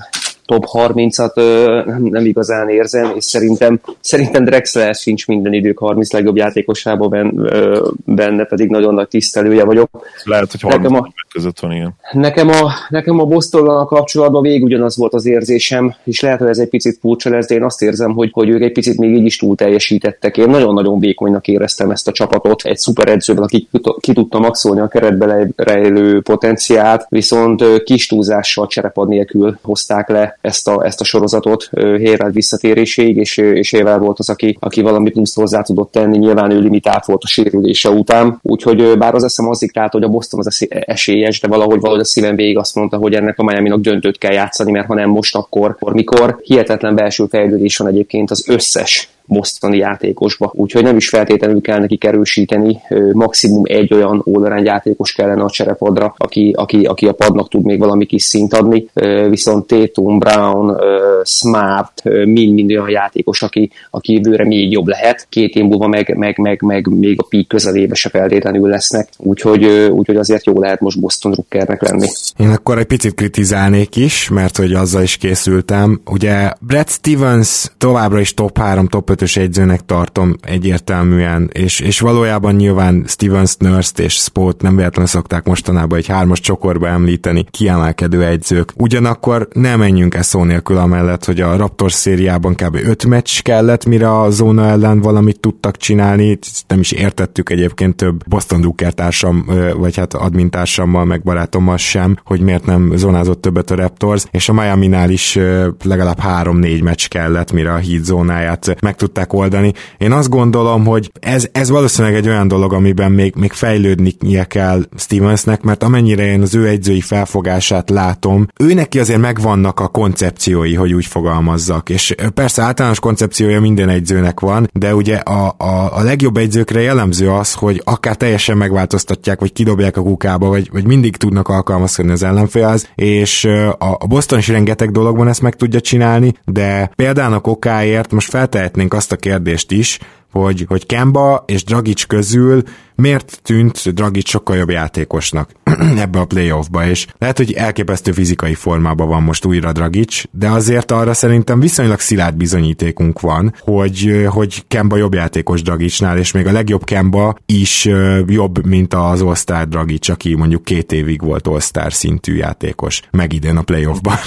top 30-at ö, nem, nem igazán érzem, és szerintem, szerintem Drexler sincs minden idők 30 legjobb játékosában ben, ö, benne, pedig nagyon nagy tisztelője vagyok. Lehet, hogy 30 nekem a, között van, igen. Nekem a, nekem a Bostonnal kapcsolatban végig ugyanaz volt az érzésem, és lehet, hogy ez egy picit furcsa lesz, de én azt érzem, hogy, hogy ők egy picit még így is túl teljesítettek. Én nagyon-nagyon vékonynak éreztem ezt a csapatot, egy szuper edzőben, aki ki tudta maxolni a keretbe rejlő potenciált, viszont kis túlzással cserepad nélkül hozták le ezt a, ezt a sorozatot Hérel visszatéréséig, és, és Hével volt az, aki, aki valami pluszt hozzá tudott tenni, nyilván ő limitált volt a sérülése után, úgyhogy bár az eszem az diktált, hogy a Boston az esélyes, de valahogy valahogy a szívem végig azt mondta, hogy ennek a miami döntőt kell játszani, mert ha nem most, akkor, akkor mikor. Hihetetlen belső fejlődés van egyébként az összes bostoni játékosba, úgyhogy nem is feltétlenül kell neki erősíteni, maximum egy olyan all játékos kellene a cserepadra, aki, aki, aki a padnak tud még valami kis szint adni, viszont Tatum, Brown, Smart, mind-mind olyan játékos, aki, aki jövőre még jobb lehet, két év múlva meg, meg, meg, meg még a pík közelébe se feltétlenül lesznek, úgyhogy, úgyhogy azért jó lehet most Boston Rookernek lenni. Én akkor egy picit kritizálnék is, mert hogy azzal is készültem. Ugye Brad Stevens továbbra is top 3, top 5 ötös egyzőnek tartom egyértelműen, és, és valójában nyilván Stevens, Nurse és Spot nem véletlenül szokták mostanában egy hármas csokorba említeni kiemelkedő egyzők. Ugyanakkor nem menjünk e szó nélkül amellett, hogy a Raptors szériában kb. öt meccs kellett, mire a zóna ellen valamit tudtak csinálni, nem is értettük egyébként több Boston Drucker társam, vagy hát admintársammal, meg barátommal sem, hogy miért nem zónázott többet a Raptors, és a Miami-nál is legalább három-négy meccs kellett, mire a Heat zónáját meg tudták oldani. Én azt gondolom, hogy ez, ez valószínűleg egy olyan dolog, amiben még, még fejlődnie kell Stevensnek, mert amennyire én az ő egyzői felfogását látom, ő neki azért megvannak a koncepciói, hogy úgy fogalmazzak, és persze általános koncepciója minden egyzőnek van, de ugye a, a, a legjobb egyzőkre jellemző az, hogy akár teljesen megváltoztatják, vagy kidobják a kukába, vagy, vagy mindig tudnak alkalmazkodni az ellenfélhez, és a, a Boston is rengeteg dologban ezt meg tudja csinálni, de például a kokáért most feltehetnénk azt a kérdést is, hogy, hogy Kemba és Dragic közül miért tűnt Dragic sokkal jobb játékosnak ebbe a playoffba, és lehet, hogy elképesztő fizikai formában van most újra Dragic, de azért arra szerintem viszonylag szilárd bizonyítékunk van, hogy, hogy Kemba jobb játékos Dragicnál, és még a legjobb Kemba is jobb, mint az All-Star Dragic, aki mondjuk két évig volt All-Star szintű játékos, meg idén a playoffban.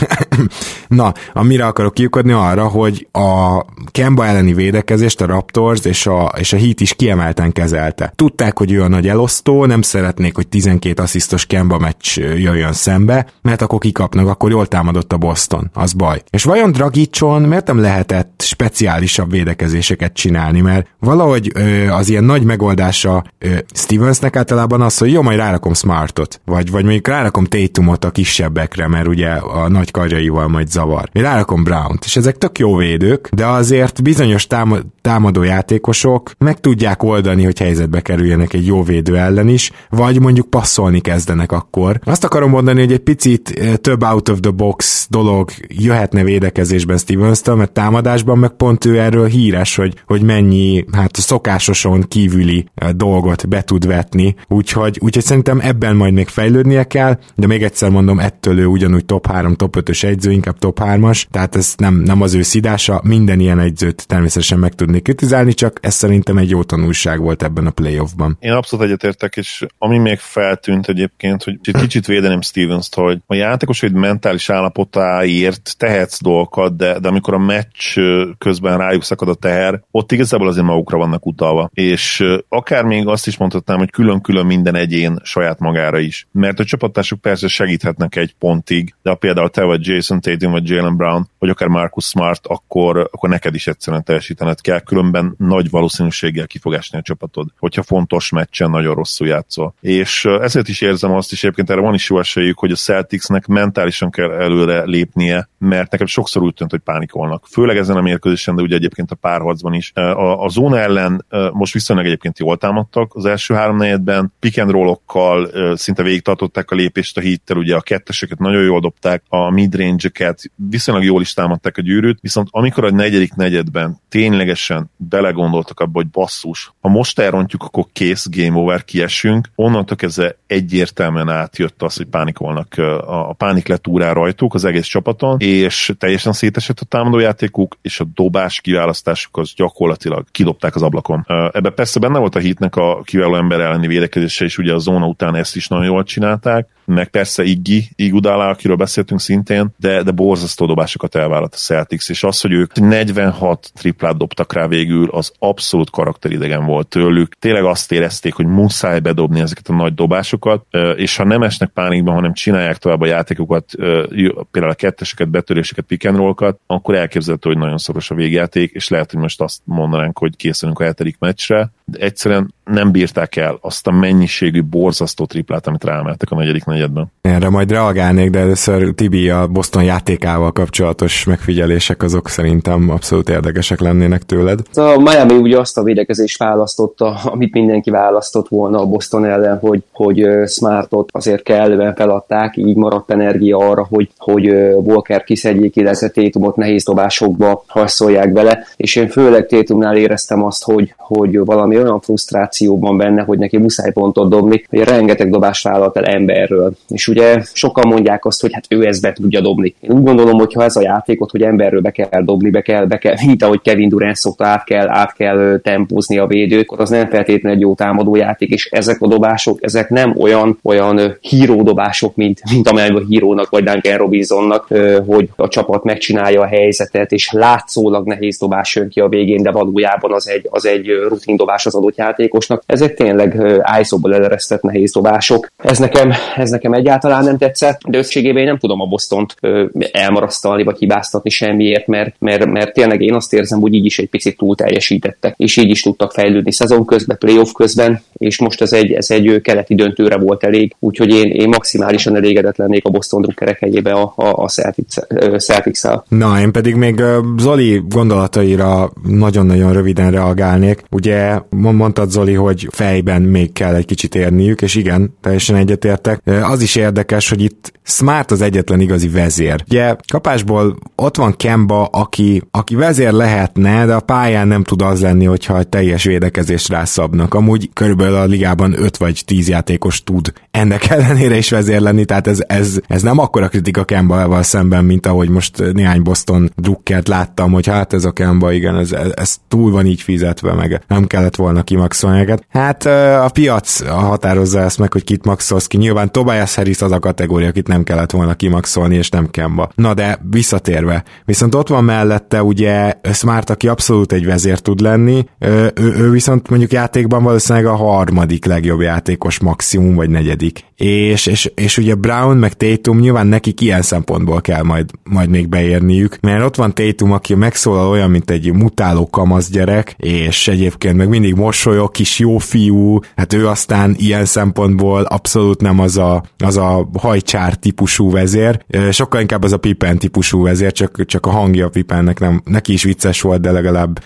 Na, amire akarok kiukodni arra, hogy a Kemba elleni védekezést a Raptors és a, és a Heat is kiemelten kezelte. Tudták, hogy ő a nagy elosztó, nem szeretnék, hogy 12 asszisztos Kemba meccs jöjjön szembe, mert akkor kikapnak, akkor jól támadott a Boston, az baj. És vajon Dragicson miért nem lehetett speciálisabb védekezéseket csinálni, mert valahogy ö, az ilyen nagy megoldása ö, Stevensnek általában az, hogy jó, majd rárakom Smartot, vagy, vagy mondjuk rárakom Tatumot a kisebbekre, mert ugye a nagy karjaival majd zavar. Én rárakom Brown-t, és ezek tök jó védők, de azért bizonyos támadó játékosok meg tudják oldani, hogy helyzetbe kerüljenek egy jó védő ellen is, vagy mondjuk passzolni kezd kezdenek akkor. Azt akarom mondani, hogy egy picit több out of the box dolog jöhetne védekezésben Stevens-től, mert támadásban meg pont ő erről híres, hogy, hogy mennyi hát szokásoson kívüli dolgot be tud vetni, úgyhogy, úgyhogy szerintem ebben majd még fejlődnie kell, de még egyszer mondom, ettől ő ugyanúgy top 3, top 5-ös egyző, inkább top 3-as, tehát ez nem, nem az ő szidása, minden ilyen egyzőt természetesen meg tudnék kritizálni, csak ez szerintem egy jó tanulság volt ebben a playoffban. Én abszolút egyetértek, és ami még feltűnt egyébként, hogy egy kicsit védeném Stevens-t, hogy a játékos hogy mentális állapotáért tehetsz dolgokat, de, de amikor a meccs közben rájuk szakad a teher, ott igazából azért magukra vannak utalva. És akár még azt is mondhatnám, hogy külön-külön minden egyén saját magára is. Mert a csapatások persze segíthetnek egy pontig, de ha például te vagy Jason Tatum vagy Jalen Brown, vagy akár Marcus Smart, akkor, akkor neked is egyszerűen teljesítened kell, különben nagy valószínűséggel kifogásni a csapatod, hogyha fontos meccsen nagyon rosszul játszol. És ezért is érzem azt is, egyébként erre van is jó esélyük, hogy a Celticsnek mentálisan kell előre lépnie, mert nekem sokszor úgy tűnt, hogy pánikolnak. Főleg ezen a mérkőzésen, de ugye egyébként a párharcban is. A, a zóna ellen most viszonylag egyébként jól támadtak az első három negyedben, pick and rollokkal szinte végig tartották a lépést a hittel, ugye a ketteseket nagyon jól dobták, a midrange-eket viszonylag jól is támadták a gyűrűt, viszont amikor a negyedik negyedben ténylegesen belegondoltak abba, hogy basszus, ha most elrontjuk, akkor kész, game over, kiesünk, onnantól kezdve egyértelműen átjött az, hogy pánikolnak a, a pánik letúrá rajtuk az egész csapaton, és teljesen szétesett a támadójátékuk, és a dobás kiválasztásuk az gyakorlatilag kidobták az ablakon. Ebbe persze benne volt a hitnek a kiváló ember elleni védekezése, és ugye a zóna után ezt is nagyon jól csinálták, meg persze Iggy, Igudala, akiről beszéltünk szintén, de, de borzasztó dobásokat elvállalt a Celtics, és az, hogy ők 46 triplát dobtak rá végül, az abszolút karakteridegen volt tőlük. Tényleg azt érezték, hogy muszáj bedobni ezeket a nagy dobásokat, és ha nem esnek pánikban, hanem csinálják tovább a játékokat, például a ketteseket, betöréseket, pick and roll-kat, akkor elképzelhető, hogy nagyon szoros a végjáték, és lehet, hogy most azt mondanánk, hogy készülünk a hetedik meccsre, de egyszerűen nem bírták el azt a mennyiségű borzasztó triplát, amit ráemeltek a negyedik negyedben. Erre majd reagálnék, de először Tibi a Boston játékával kapcsolatos megfigyelések azok szerintem abszolút érdekesek lennének tőled. A Miami ugye azt a védekezést választotta, amit mindenki választott volna a Boston ellen, hogy, hogy Smartot azért kellően feladták, így maradt energia arra, hogy, hogy Walker kiszedjék, illetve Tétumot nehéz dobásokba haszolják bele, és én főleg Tétumnál éreztem azt, hogy, hogy valami olyan frusztrációban benne, hogy neki muszáj pontot dobni, hogy rengeteg dobás vállalt el emberről. És ugye sokan mondják azt, hogy hát ő ezt be tudja dobni. Én úgy gondolom, hogy ha ez a játékot, hogy emberről be kell dobni, be kell, be kell, mint ahogy Kevin Durant szokta, át kell, át kell tempózni a védőt, az nem feltétlenül egy jó támadó játék, és ezek a dobások, ezek nem olyan, olyan híró dobások, mint, mint amelyben a hírónak vagy Duncan Robinsonnak, hogy a csapat megcsinálja a helyzetet, és látszólag nehéz dobás jön ki a végén, de valójában az egy, az egy rutin dobás az adott játékosnak. Ezek tényleg ISO-ból eleresztett nehéz dobások. Ez nekem, ez nekem egyáltalán nem tetszett, de összségében én nem tudom a Bostont elmarasztalni vagy hibáztatni semmiért, mert, mert, mert tényleg én azt érzem, hogy így is egy picit túl teljesítettek, és így is tudtak fejlődni szezon közben, playoff közben, és most ez egy, ez egy keleti döntőre volt elég, úgyhogy én, én maximálisan elégedett lennék a Boston drukkerek helyébe a, a, a Celtics-el. Na, én pedig még Zoli gondolataira nagyon-nagyon röviden reagálnék. Ugye mondtad Zoli, hogy fejben még kell egy kicsit érniük, és igen, teljesen egyetértek. Az is érdekes, hogy itt Smart az egyetlen igazi vezér. Ugye kapásból ott van Kemba, aki, aki vezér lehetne, de a pályán nem tud az lenni, hogyha egy teljes védekezést rászabnak. Amúgy körülbelül a ligában 5 vagy 10 játékos tud ennek ellenére is vezér lenni, tehát ez, ez, ez nem akkora kritika Kemba-val szemben, mint ahogy most néhány Boston drukkert láttam, hogy hát ez a Kemba, igen, ez, ez túl van így fizetve, meg nem kellett volna kimaxolni őket. Hát a piac határozza ezt meg, hogy kit maxolsz ki. Nyilván Tobias Harris az a kategória, akit nem kellett volna kimaxolni, és nem Kemba. Na de visszatérve, viszont ott van mellette ugye Smart, aki abszolút egy vezér tud lenni, ő, ő viszont mondjuk játékban valószínűleg a harmadik legjobb játékos maximum, vagy negyedik. És, és, és ugye Brown meg Tatum nyilván neki ilyen szempontból kell majd, majd még beérniük, mert ott van Tatum, aki megszólal olyan, mint egy mutáló kamasz gyerek, és egyébként meg mindig mosolyog, kis jó fiú, hát ő aztán ilyen szempontból abszolút nem az a, az a hajcsár típusú vezér, sokkal inkább az a Pippen típusú vezér, csak, csak a hangja Pippennek nem, neki is vicces volt, de legalább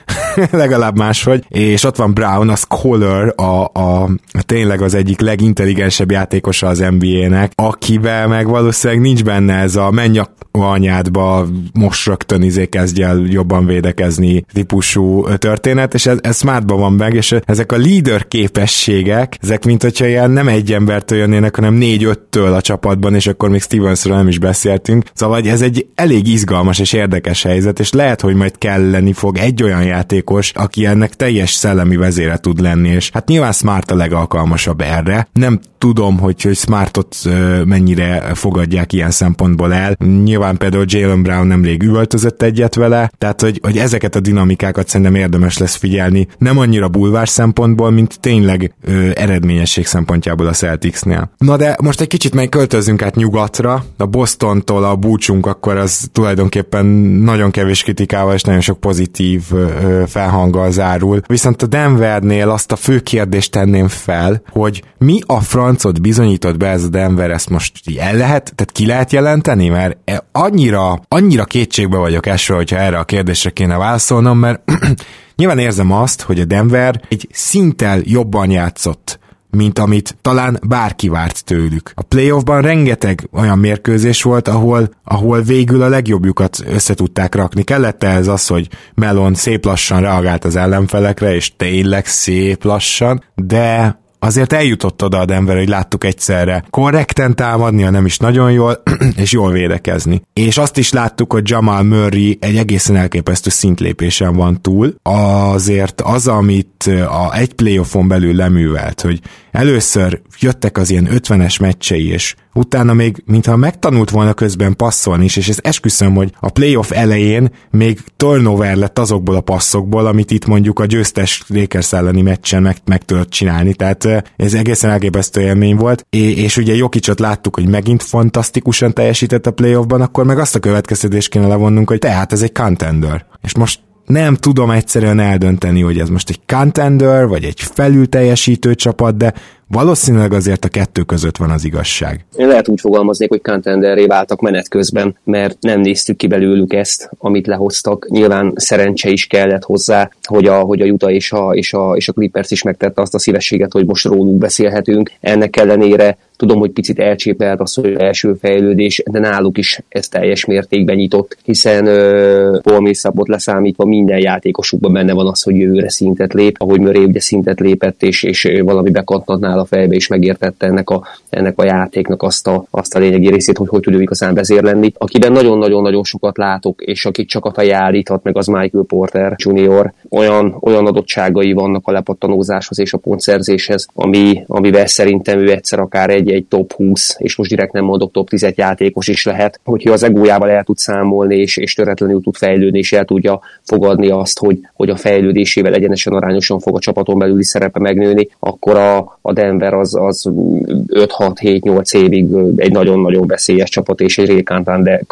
legalább máshogy, és ott van Brown, a Scholar, a, a, tényleg az egyik legintelligensebb játékosa az NBA-nek, akivel meg valószínűleg nincs benne ez a menj a anyádba, most rögtön izé kezdj el jobban védekezni típusú történet, és ez, ez smartban van meg, és ezek a leader képességek, ezek mint hogyha ilyen nem egy embertől jönnének, hanem négy-öttől a csapatban, és akkor még Stevensről nem is beszéltünk. Szóval ez egy elég izgalmas és érdekes helyzet, és lehet, hogy majd kelleni fog egy olyan játékos, aki ennek teljes szellemi vezére tud lenni, és hát nyilván Smart a legalkalmasabb erre. Nem tudom, hogy, hogy Smartot mennyire fogadják ilyen szempontból el. Nyilván például Jalen Brown nemrég üvöltözött egyet vele, tehát hogy, hogy ezeket a dinamikákat szerintem érdemes lesz figyelni. Nem annyira bulvár szempontból, mint tényleg ö, eredményesség szempontjából a Celticsnél. Na de most egy kicsit meg költözünk át nyugatra, a Bostontól a búcsunk akkor az tulajdonképpen nagyon kevés kritikával és nagyon sok pozitív ö, felhanggal zárul. Viszont a Denvernél azt a fő kérdést tenném fel, hogy mi a francot bizonyított be ez a Denver, ezt most el lehet, tehát ki lehet jelenteni, mert e, annyira, annyira kétségbe vagyok esve, hogyha erre a kérdésre kéne válaszolnom, mert nyilván érzem azt, hogy a Denver egy szinttel jobban játszott mint amit talán bárki várt tőlük. A playoffban rengeteg olyan mérkőzés volt, ahol, ahol végül a legjobbjukat össze tudták rakni. Kellett ez az, hogy Melon szép lassan reagált az ellenfelekre, és tényleg szép lassan, de azért eljutott oda a Denver, hogy láttuk egyszerre korrekten támadni, ha nem is nagyon jól, és jól védekezni. És azt is láttuk, hogy Jamal Murray egy egészen elképesztő szintlépésen van túl. Azért az, amit a egy playoffon belül leművelt, hogy először jöttek az ilyen 50-es meccsei, és utána még, mintha megtanult volna közben passzolni is, és ez esküszöm, hogy a playoff elején még turnover lett azokból a passzokból, amit itt mondjuk a győztes Lakers elleni meccsen meg, meg tudott csinálni, tehát ez egészen elképesztő élmény volt, és ugye Jokicsot láttuk, hogy megint fantasztikusan teljesített a playoffban, akkor meg azt a következtetést kéne levonnunk, hogy tehát ez egy contender. És most nem tudom egyszerűen eldönteni, hogy ez most egy contender, vagy egy felül teljesítő csapat, de Valószínűleg azért a kettő között van az igazság. Én lehet úgy fogalmaznék, hogy contenderré váltak menet közben, mert nem néztük ki belőlük ezt, amit lehoztak. Nyilván szerencse is kellett hozzá, hogy a, hogy a Utah és a, és, a, és a Clippers is megtette azt a szívességet, hogy most róluk beszélhetünk. Ennek ellenére Tudom, hogy picit elcsépelt az, hogy első fejlődés, de náluk is ez teljes mértékben nyitott, hiszen uh, Paul leszámítva minden játékosukban benne van az, hogy jövőre szintet lép, ahogy Murray ugye szintet lépett, és, és valami bekattant áll a fejbe, és megértette ennek a, ennek a játéknak azt a, azt a lényegi részét, hogy hogy tud ő igazán vezér lenni. Akiben nagyon-nagyon-nagyon sokat látok, és akit csak a feje állíthat meg, az Michael Porter Junior. Olyan, olyan adottságai vannak a lepattanózáshoz és a pontszerzéshez, ami, amivel szerintem ő egyszer akár egy, egy top 20, és most direkt nem mondok top 10 játékos is lehet, hogyha az egójával el tud számolni, és, és töretlenül tud fejlődni, és el tudja fogadni azt, hogy, hogy a fejlődésével egyenesen arányosan fog a csapaton belüli szerepe megnőni, akkor a, a Denver az, az 5-6-7-8 évig egy nagyon-nagyon veszélyes csapat, és egy rékántán, de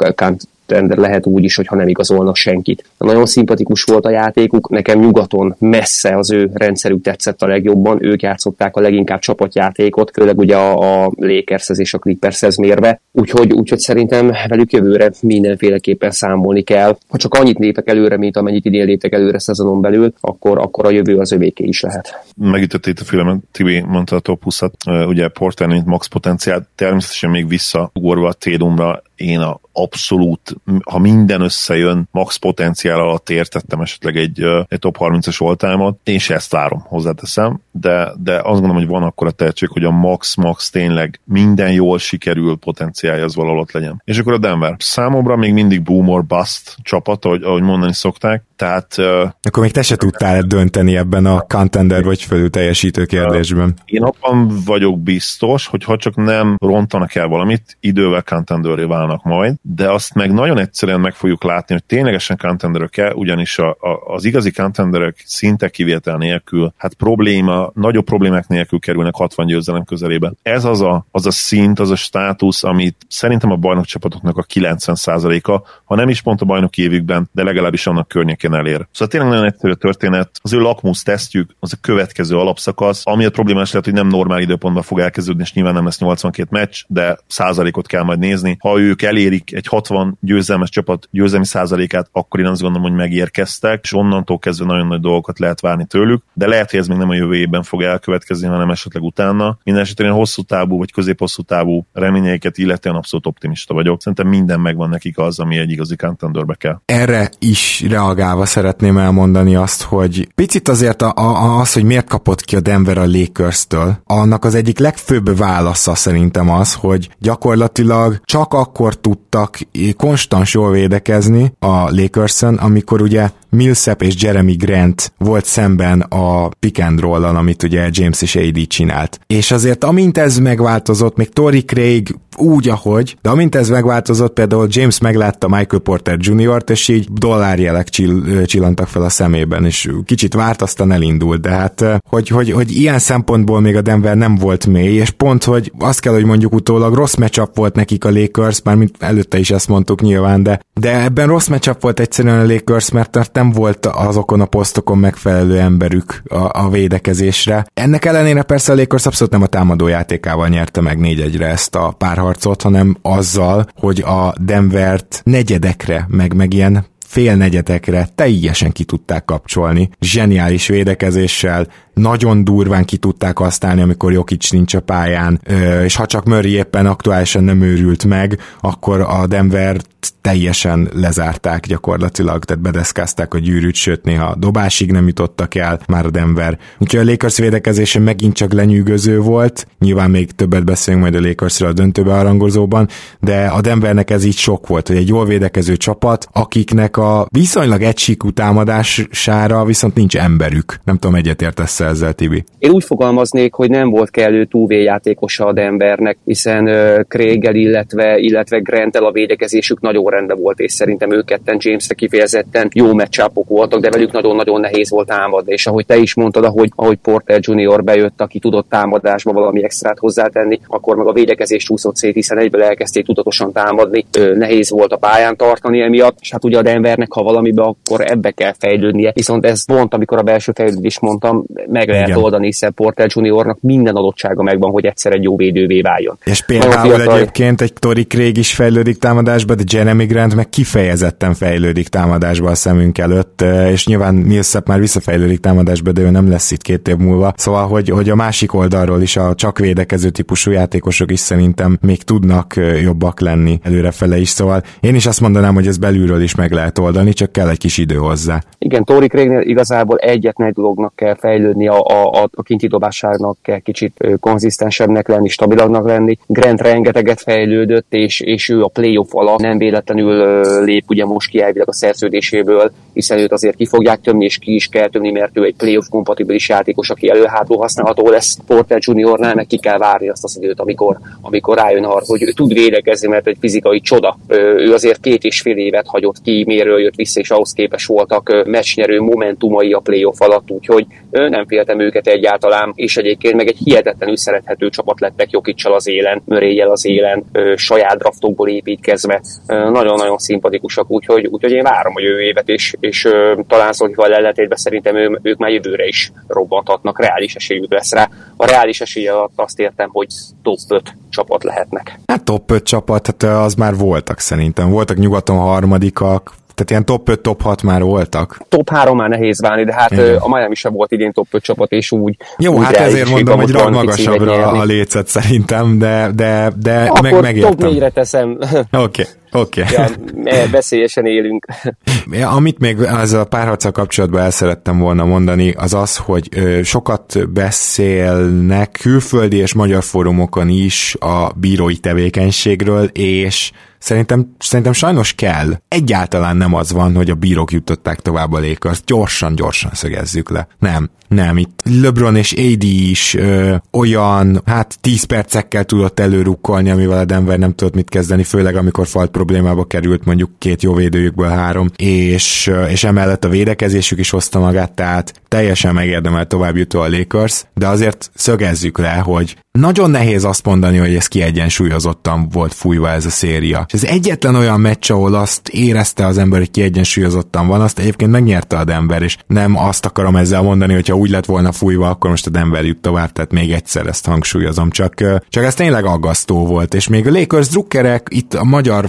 de lehet úgy is, hogyha nem igazolnak senkit. Nagyon szimpatikus volt a játékuk, nekem nyugaton messze az ő rendszerük tetszett a legjobban, ők játszották a leginkább csapatjátékot, főleg ugye a, a Lakershez és a Clippershez mérve, úgyhogy, úgyhogy szerintem velük jövőre mindenféleképpen számolni kell. Ha csak annyit lépek előre, mint amennyit idén léptek előre szezonon belül, akkor, akkor a jövő az övéké is lehet. Megütötték a filmet, Tibi mondta a top 20-at, ugye Porter, mint max potenciál, természetesen még visszaugorva a Tédumra, én a abszolút, ha minden összejön, max potenciál alatt értettem esetleg egy, egy top 30-as oltámot, én se ezt várom, hozzáteszem, de, de azt gondolom, hogy van akkor a tehetség, hogy a max-max tényleg minden jól sikerül potenciálja az valahol ott legyen. És akkor a Denver. Számomra még mindig boom or bust csapat, ahogy, ahogy mondani szokták, tehát... Akkor még te se tudtál dönteni ebben a contender vagy fölül teljesítő kérdésben. Én abban vagyok biztos, hogy ha csak nem rontanak el valamit, idővel contenderré válnak majd, de azt meg nagyon egyszerűen meg fogjuk látni, hogy ténylegesen contenderök-e, ugyanis a, a, az igazi contenderek szinte kivétel nélkül, hát probléma, nagyobb problémák nélkül kerülnek 60 győzelem közelébe. Ez az a, az a szint, az a státusz, amit szerintem a bajnokcsapatoknak a 90%-a, ha nem is pont a bajnoki évükben, de legalábbis annak környékén elér. Szóval tényleg nagyon egyszerű a történet. Az ő lakmus tesztjük, az a következő alapszakasz, ami a problémás lehet, hogy nem normál időpontban fog elkezdődni, és nyilván nem lesz 82 meccs, de százalékot kell majd nézni. Ha ő ők elérik egy 60 győzelmes csapat győzelmi százalékát, akkor én azt gondolom, hogy megérkeztek, és onnantól kezdve nagyon nagy dolgokat lehet várni tőlük, de lehet, hogy ez még nem a jövő évben fog elkövetkezni, hanem esetleg utána. Mindenesetre én hosszú távú vagy középhosszú távú reményeiket illetően abszolút optimista vagyok. Szerintem minden megvan nekik az, ami egy igazi contendorbe kell. Erre is reagálva szeretném elmondani azt, hogy picit azért a, a, az, hogy miért kapott ki a Denver a Lakers-től, annak az egyik legfőbb válasza szerintem az, hogy gyakorlatilag csak akkor tudtak konstans jól védekezni a lakers amikor ugye Millsap és Jeremy Grant volt szemben a pick and roll amit ugye James és AD csinált. És azért amint ez megváltozott, még Tori Craig úgy, ahogy, de amint ez megváltozott, például James meglátta Michael Porter Jr.-t, és így dollárjelek csill- csillantak fel a szemében, és kicsit várt, aztán elindult, de hát, hogy, hogy, hogy ilyen szempontból még a Denver nem volt mély, és pont, hogy azt kell, hogy mondjuk utólag rossz matchup volt nekik a Lakers, már mint előtte is ezt mondtuk nyilván, de, de ebben rossz matchup volt egyszerűen a Lakers, mert nem volt azokon a posztokon megfelelő emberük a, a védekezésre. Ennek ellenére persze a Lakers abszolút nem a támadó játékával nyerte meg 4-1-re ezt a pár párharcot, hanem azzal, hogy a Denvert negyedekre, meg, meg ilyen fél negyedekre teljesen ki tudták kapcsolni. Zseniális védekezéssel, nagyon durván ki tudták használni, amikor Jokic nincs a pályán, és ha csak Murray éppen aktuálisan nem őrült meg, akkor a Denver teljesen lezárták gyakorlatilag, tehát bedeszkázták a gyűrűt, sőt néha dobásig nem jutottak el már a Denver. Úgyhogy a Lakers védekezése megint csak lenyűgöző volt, nyilván még többet beszélünk majd a Lakersről a döntőbe arangozóban, de a Denvernek ez így sok volt, hogy egy jól védekező csapat, akiknek a viszonylag egysíkú támadására viszont nincs emberük. Nem tudom, egyetértesz ezzel, Tibi? Én úgy fogalmaznék, hogy nem volt kellő túlvéjátékosa a Denvernek, hiszen uh, illetve, illetve Grantel a védekezésük nagyon rendben volt, és szerintem ők ketten Jamesre kifejezetten jó meccsápok voltak, de velük nagyon-nagyon nehéz volt támadni, és ahogy te is mondtad, ahogy, ahogy Porter Junior bejött, aki tudott támadásba valami extrát hozzátenni, akkor meg a védekezés csúszott szét, hiszen egyből elkezdték tudatosan támadni, nehéz volt a pályán tartani emiatt, és hát ugye a Denvernek, ha valamibe, akkor ebbe kell fejlődnie. Viszont ez pont, amikor a belső fejlődés mondtam, meg lehet Igen. oldani, hiszen Porter Juniornak minden adottsága megvan, hogy egyszer egy jó védővé váljon. És például fiatal... egyébként egy Tori Craig is fejlődik támadásba, de Jeremy Grant meg kifejezetten fejlődik támadásba a szemünk előtt, és nyilván Millsap már visszafejlődik támadásba, de ő nem lesz itt két év múlva. Szóval, hogy, hogy a másik oldalról is a csak védekező típusú játékosok is szerintem még tudnak jobbak lenni előrefele is, szóval én is azt mondanám, hogy ez belülről is meg lehet oldani, csak kell egy kis idő hozzá. Igen, Tori Craignél igazából egyetlen dolognak kell fejlődni, a, a, a kinti dobásának kell kicsit konzisztensebbnek lenni, stabilabbnak lenni. Grant rengeteget fejlődött, és, és ő a playoff alatt nem véletlenül lép ugye most ki elvileg a szerződéséből, hiszen őt azért ki fogják tömni, és ki is kell tömni, mert ő egy playoff kompatibilis játékos, aki előhátul használható lesz. Porter Juniornál meg ki kell várni azt az időt, amikor, amikor rájön arra, hogy ő tud védekezni, mert egy fizikai csoda. Ő azért két és fél évet hagyott ki, méről jött vissza, és ahhoz képes voltak meccsnyerő momentumai a playoff alatt, úgyhogy nem féltem őket egyáltalán, és egyébként meg egy hihetetlenül szerethető csapat lettek Jokicsal az élen, Möréjel az élen, saját draftokból építkezve, nagyon-nagyon szimpatikusak, úgyhogy, úgyhogy én várom a jövő évet, és, és talán Zolival ellentétben szerintem ő, ők már jövőre is robbanthatnak, reális esélyük lesz rá. A reális esély alatt azt értem, hogy top 5 csapat lehetnek. Hát top 5 csapat, hát az már voltak szerintem. Voltak nyugaton harmadikak, tehát ilyen top 5, top 6 már voltak. Top 3 már nehéz válni, de hát Igen. a Miami sem volt idén top 5 csapat, és úgy Jó, úgy hát ezért mondom, hogy rag magasabbra a lécet szerintem, de, de, de Akkor meg megértem. top 4-re teszem. Oké. Okay. Oké. Okay. Ja, veszélyesen élünk. Amit még ezzel a párharccal kapcsolatban el szerettem volna mondani, az az, hogy sokat beszélnek külföldi és magyar fórumokon is a bírói tevékenységről, és Szerintem, szerintem sajnos kell. Egyáltalán nem az van, hogy a bírók jutották tovább a Lakers. Gyorsan, gyorsan szögezzük le. Nem, nem. Itt LeBron és AD is ö, olyan, hát 10 percekkel tudott előrukkolni, amivel a Denver nem tudott mit kezdeni, főleg amikor falt problémába került mondjuk két jó védőjükből három, és, és emellett a védekezésük is hozta magát, tehát teljesen megérdemel tovább jutó a Lakers, de azért szögezzük le, hogy nagyon nehéz azt mondani, hogy ez kiegyensúlyozottan volt fújva ez a széria. És ez egyetlen olyan meccs, ahol azt érezte az ember, hogy kiegyensúlyozottan van, azt egyébként megnyerte a Denver, és nem azt akarom ezzel mondani, hogyha úgy lett volna fújva, akkor most a Denver jut tovább, tehát még egyszer ezt hangsúlyozom, csak, csak ez tényleg aggasztó volt, és még a Lakers drukkerek itt a magyar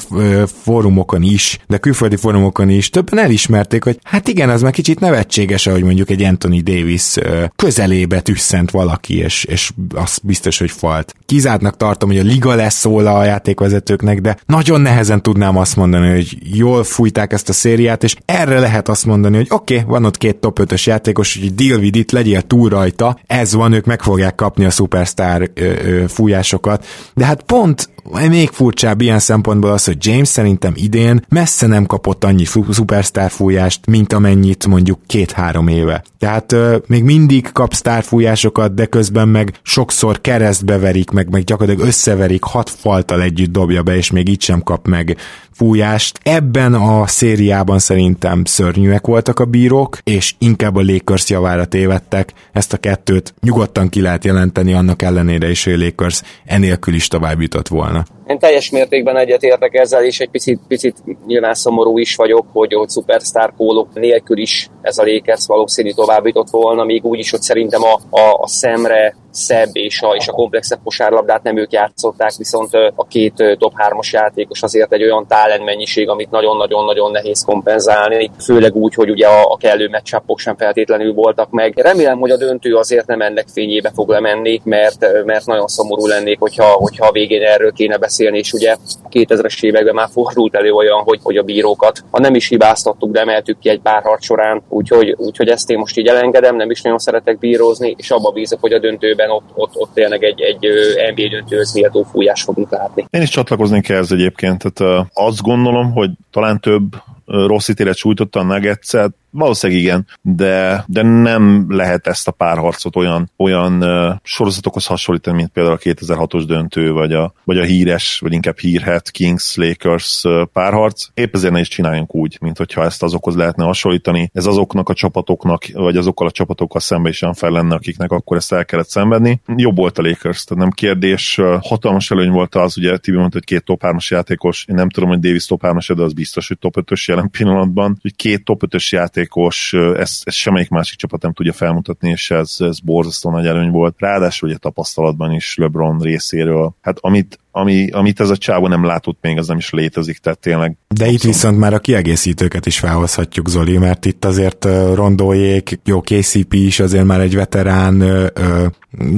fórumokon is, de külföldi fórumokon is többen elismerték, hogy hát igen, az már kicsit nevetséges, hogy mondjuk egy Anthony Davis közelébe tüsszent valaki, és, és azt biztos, hogy falt. Kizártnak tartom, hogy a liga lesz szóla a játékvezetőknek, de nagyon nehezen tudnám azt mondani, hogy jól fújták ezt a szériát, és erre lehet azt mondani, hogy oké, okay, van ott két top 5-ös játékos, hogy deal with it, legyél túl rajta, ez van, ők meg fogják kapni a ö, fújásokat. De hát pont még furcsább ilyen szempontból az, hogy James szerintem idén messze nem kapott annyi szupersztár fújást, mint amennyit mondjuk két-három éve. Tehát euh, még mindig kap sztárfújásokat, de közben meg sokszor keresztbe verik, meg, meg gyakorlatilag összeverik, hat faltal együtt dobja be, és még így sem kap meg fújást. Ebben a szériában szerintem szörnyűek voltak a bírók, és inkább a Lakers javára tévedtek. Ezt a kettőt nyugodtan ki lehet jelenteni, annak ellenére is, hogy a Lakers enélkül is tovább jutott volna. Én teljes mértékben egyetértek ezzel, és egy picit, picit nyilván szomorú is vagyok, hogy ott szupersztár kólok nélkül is ez a Lakers valószínű tovább jutott volna, még úgy is, hogy szerintem a, a, a szemre szebb és a, és a komplexebb kosárlabdát nem ők játszották, viszont a két top 3-as játékos azért egy olyan talent mennyiség, amit nagyon-nagyon-nagyon nehéz kompenzálni, főleg úgy, hogy ugye a, a kellő meccsapok sem feltétlenül voltak meg. Remélem, hogy a döntő azért nem ennek fényébe fog lemenni, mert, mert nagyon szomorú lennék, hogyha, hogyha a végén erről kéne beszélni, és ugye 2000-es években már fordult elő olyan, hogy, hogy a bírókat, ha nem is hibáztattuk, de emeltük ki egy pár harc során, úgyhogy, úgyhogy ezt én most így elengedem, nem is nagyon szeretek bírózni, és abba bízok, hogy a döntőben ott, ott, ott tényleg egy, egy NBA döntőhöz méltó fújás fogunk látni. Én is csatlakozni ez egyébként, tehát azt gondolom, hogy talán több rossz ítélet sújtotta a nuggets Valószínűleg igen, de, de nem lehet ezt a párharcot olyan, olyan uh, sorozatokhoz hasonlítani, mint például a 2006-os döntő, vagy a, vagy a híres, vagy inkább hírhet Kings-Lakers uh, párharc. Épp ezért ne is csináljunk úgy, mint hogyha ezt azokhoz lehetne hasonlítani. Ez azoknak a csapatoknak, vagy azokkal a csapatokkal szembe is fel lenne, akiknek akkor ezt el kellett szenvedni. Jobb volt a Lakers, tehát nem kérdés. Hatalmas előny volt az, ugye Tibi mondta, hogy két top 3-as játékos, én nem tudom, hogy Davis top 3-as, de az biztos, hogy top 5-ös jelen pillanatban, hogy két top 5-ös játék játékos, ezt, ezt semmelyik másik csapat nem tudja felmutatni, és ez, ez borzasztó nagy előny volt. Ráadásul ugye tapasztalatban is LeBron részéről. Hát amit, ami, amit ez a csávó nem látott még, az nem is létezik, tehát tényleg. De itt viszont már a kiegészítőket is felhozhatjuk, Zoli, mert itt azért Rondójék, jó KCP is azért már egy veterán, ö, ö,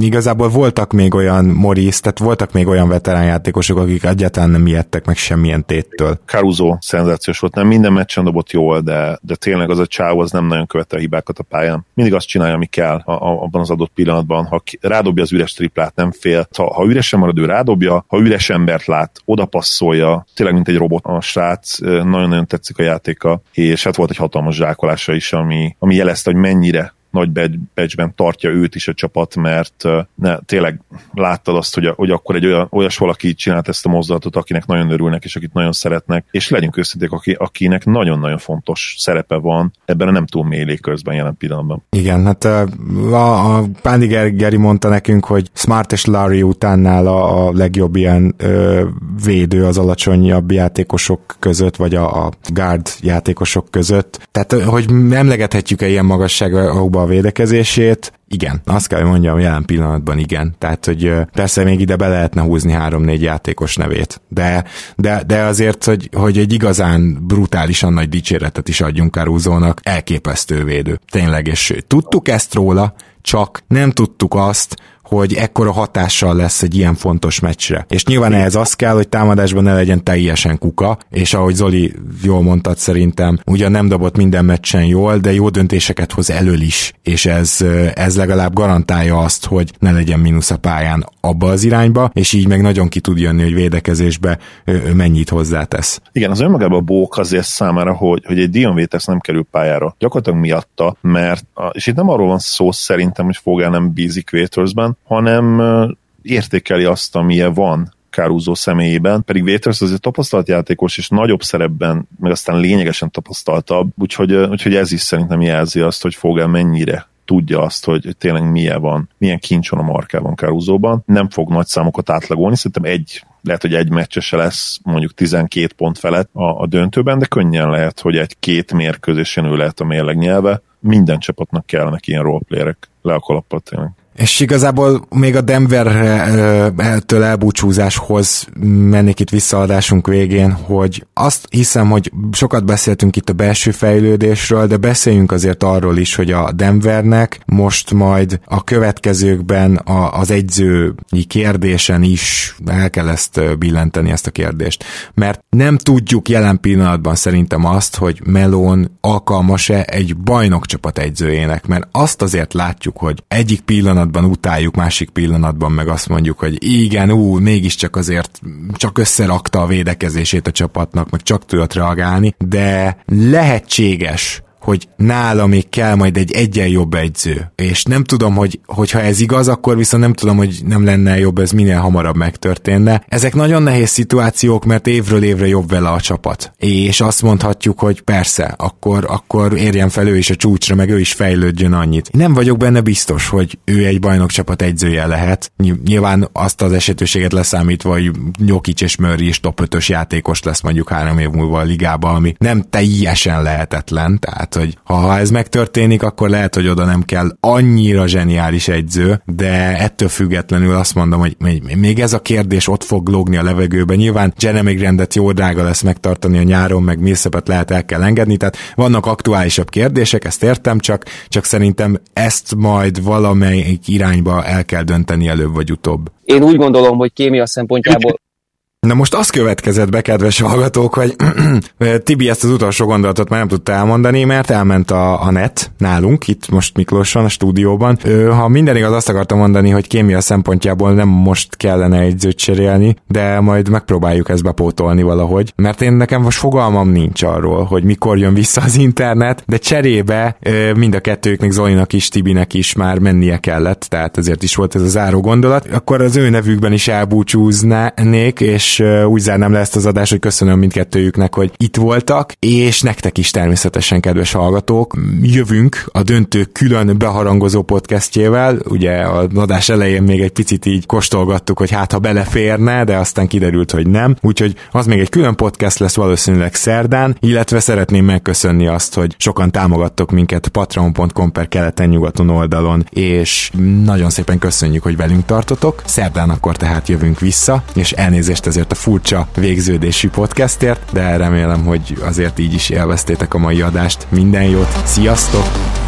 igazából voltak még olyan Morris, tehát voltak még olyan veterán játékosok, akik egyáltalán nem ijedtek meg semmilyen téttől. Caruso szenzációs volt, nem minden meccsen dobott jól, de, de tényleg az a csáv az nem nagyon követte a hibákat a pályán. Mindig azt csinálja, ami kell a, a, abban az adott pillanatban. Ha rádobja az üres triplát, nem fél. Ha, ha üresen marad, ő rádobja, ha üres embert lát, oda passzolja, tényleg mint egy robot a srác, nagyon-nagyon tetszik a játéka, és hát volt egy hatalmas zsákolása is, ami, ami jelezte, hogy mennyire nagy becsben tartja őt is a csapat, mert ne, tényleg láttad azt, hogy, hogy akkor egy olyan, olyas valaki csinált ezt a mozdulatot, akinek nagyon örülnek, és akit nagyon szeretnek, és legyünk őszinték, aki, akinek nagyon-nagyon fontos szerepe van ebben a nem túl mély légközben jelen pillanatban. Igen, hát a, a Pándi Geri mondta nekünk, hogy Smart és Larry után a, a legjobb ilyen ö, védő az alacsonyabb játékosok között, vagy a, a guard játékosok között. Tehát, hogy emlegethetjük-e ilyen magasságokba a védekezését, igen, azt kell, hogy mondjam, jelen pillanatban igen. Tehát, hogy persze még ide be lehetne húzni három-négy játékos nevét, de, de, de azért, hogy, hogy egy igazán brutálisan nagy dicséretet is adjunk Caruso-nak, elképesztő védő. Tényleg, és tudtuk ezt róla, csak nem tudtuk azt, hogy ekkora hatással lesz egy ilyen fontos meccsre. És nyilván ehhez az kell, hogy támadásban ne legyen teljesen kuka, és ahogy Zoli jól mondtad szerintem, ugyan nem dobott minden meccsen jól, de jó döntéseket hoz elől is, és ez, ez legalább garantálja azt, hogy ne legyen mínusz a pályán abba az irányba, és így meg nagyon ki tud jönni, hogy védekezésbe ő mennyit hozzátesz. Igen, az önmagában a bók azért számára, hogy, hogy egy Dion Waiters nem kerül pályára. Gyakorlatilag miatta, mert, és itt nem arról van szó szerintem, hogy Fogel nem bízik Waitersben, hanem értékeli azt, amilyen van Caruso személyében, pedig Waiters azért tapasztalt játékos, és nagyobb szerepben, meg aztán lényegesen tapasztaltabb, úgyhogy, úgyhogy ez is szerintem jelzi azt, hogy Fogel mennyire tudja azt, hogy tényleg milyen van, milyen kincs van a markában Caruso-ban. Nem fog nagy számokat átlagolni, szerintem egy lehet, hogy egy meccsese lesz mondjuk 12 pont felett a, a döntőben, de könnyen lehet, hogy egy-két mérkőzésen ő lehet a mérleg nyelve. Minden csapatnak kellenek ilyen roleplayerek. Le a kalappal. És igazából még a Denver-től elbúcsúzáshoz mennék itt visszaadásunk végén, hogy azt hiszem, hogy sokat beszéltünk itt a belső fejlődésről, de beszéljünk azért arról is, hogy a Denvernek most majd a következőkben a, az egyzői kérdésen is el kell ezt billenteni, ezt a kérdést. Mert nem tudjuk jelen pillanatban szerintem azt, hogy Melon alkalmas-e egy bajnokcsapat egyzőjének, mert azt azért látjuk, hogy egyik pillanat pillanatban utáljuk, másik pillanatban meg azt mondjuk, hogy igen, ú, mégiscsak azért csak összerakta a védekezését a csapatnak, meg csak tudott reagálni, de lehetséges, hogy nála még kell majd egy egyen jobb egyző. És nem tudom, hogy hogyha ez igaz, akkor viszont nem tudom, hogy nem lenne jobb ez minél hamarabb megtörténne. Ezek nagyon nehéz szituációk, mert évről évre jobb vele a csapat. És azt mondhatjuk, hogy persze, akkor, akkor érjen fel ő is a csúcsra, meg ő is fejlődjön annyit. Nem vagyok benne biztos, hogy ő egy bajnokcsapat egyzője lehet. Nyilván azt az esetőséget leszámítva, hogy Nyokics és Murray is top 5 játékos lesz mondjuk három év múlva a ligába, ami nem teljesen lehetetlen, tehát hogy ha ez megtörténik, akkor lehet, hogy oda nem kell annyira zseniális egyző, de ettől függetlenül azt mondom, hogy még ez a kérdés ott fog lógni a levegőben. Nyilván Jeremy Grandet jó drága lesz megtartani a nyáron, meg Millsapet lehet el kell engedni, tehát vannak aktuálisabb kérdések, ezt értem, csak, csak szerintem ezt majd valamelyik irányba el kell dönteni előbb vagy utóbb. Én úgy gondolom, hogy kémia szempontjából Na most az következett be, kedves hallgatók, hogy Tibi ezt az utolsó gondolatot már nem tudta elmondani, mert elment a, a net nálunk, itt most Miklóson, a stúdióban. Ha minden igaz, azt akartam mondani, hogy kémia szempontjából nem most kellene egyzőt cserélni, de majd megpróbáljuk ezt bepótolni valahogy, mert én nekem most fogalmam nincs arról, hogy mikor jön vissza az internet, de cserébe mind a kettőknek, Zolinak is, Tibinek is már mennie kellett, tehát ezért is volt ez a záró gondolat. Akkor az ő nevükben is elbúcsúznánék, és és úgy zárnám le ezt az adást, hogy köszönöm mindkettőjüknek, hogy itt voltak, és nektek is természetesen, kedves hallgatók, jövünk a döntő külön beharangozó podcastjével, ugye a adás elején még egy picit így kóstolgattuk, hogy hát ha beleférne, de aztán kiderült, hogy nem, úgyhogy az még egy külön podcast lesz valószínűleg szerdán, illetve szeretném megköszönni azt, hogy sokan támogattok minket patreon.com per keleten-nyugaton oldalon, és nagyon szépen köszönjük, hogy velünk tartotok. Szerdán akkor tehát jövünk vissza, és elnézést ez ezért a furcsa végződésű podcastért, de remélem, hogy azért így is élveztétek a mai adást. Minden jót, sziasztok!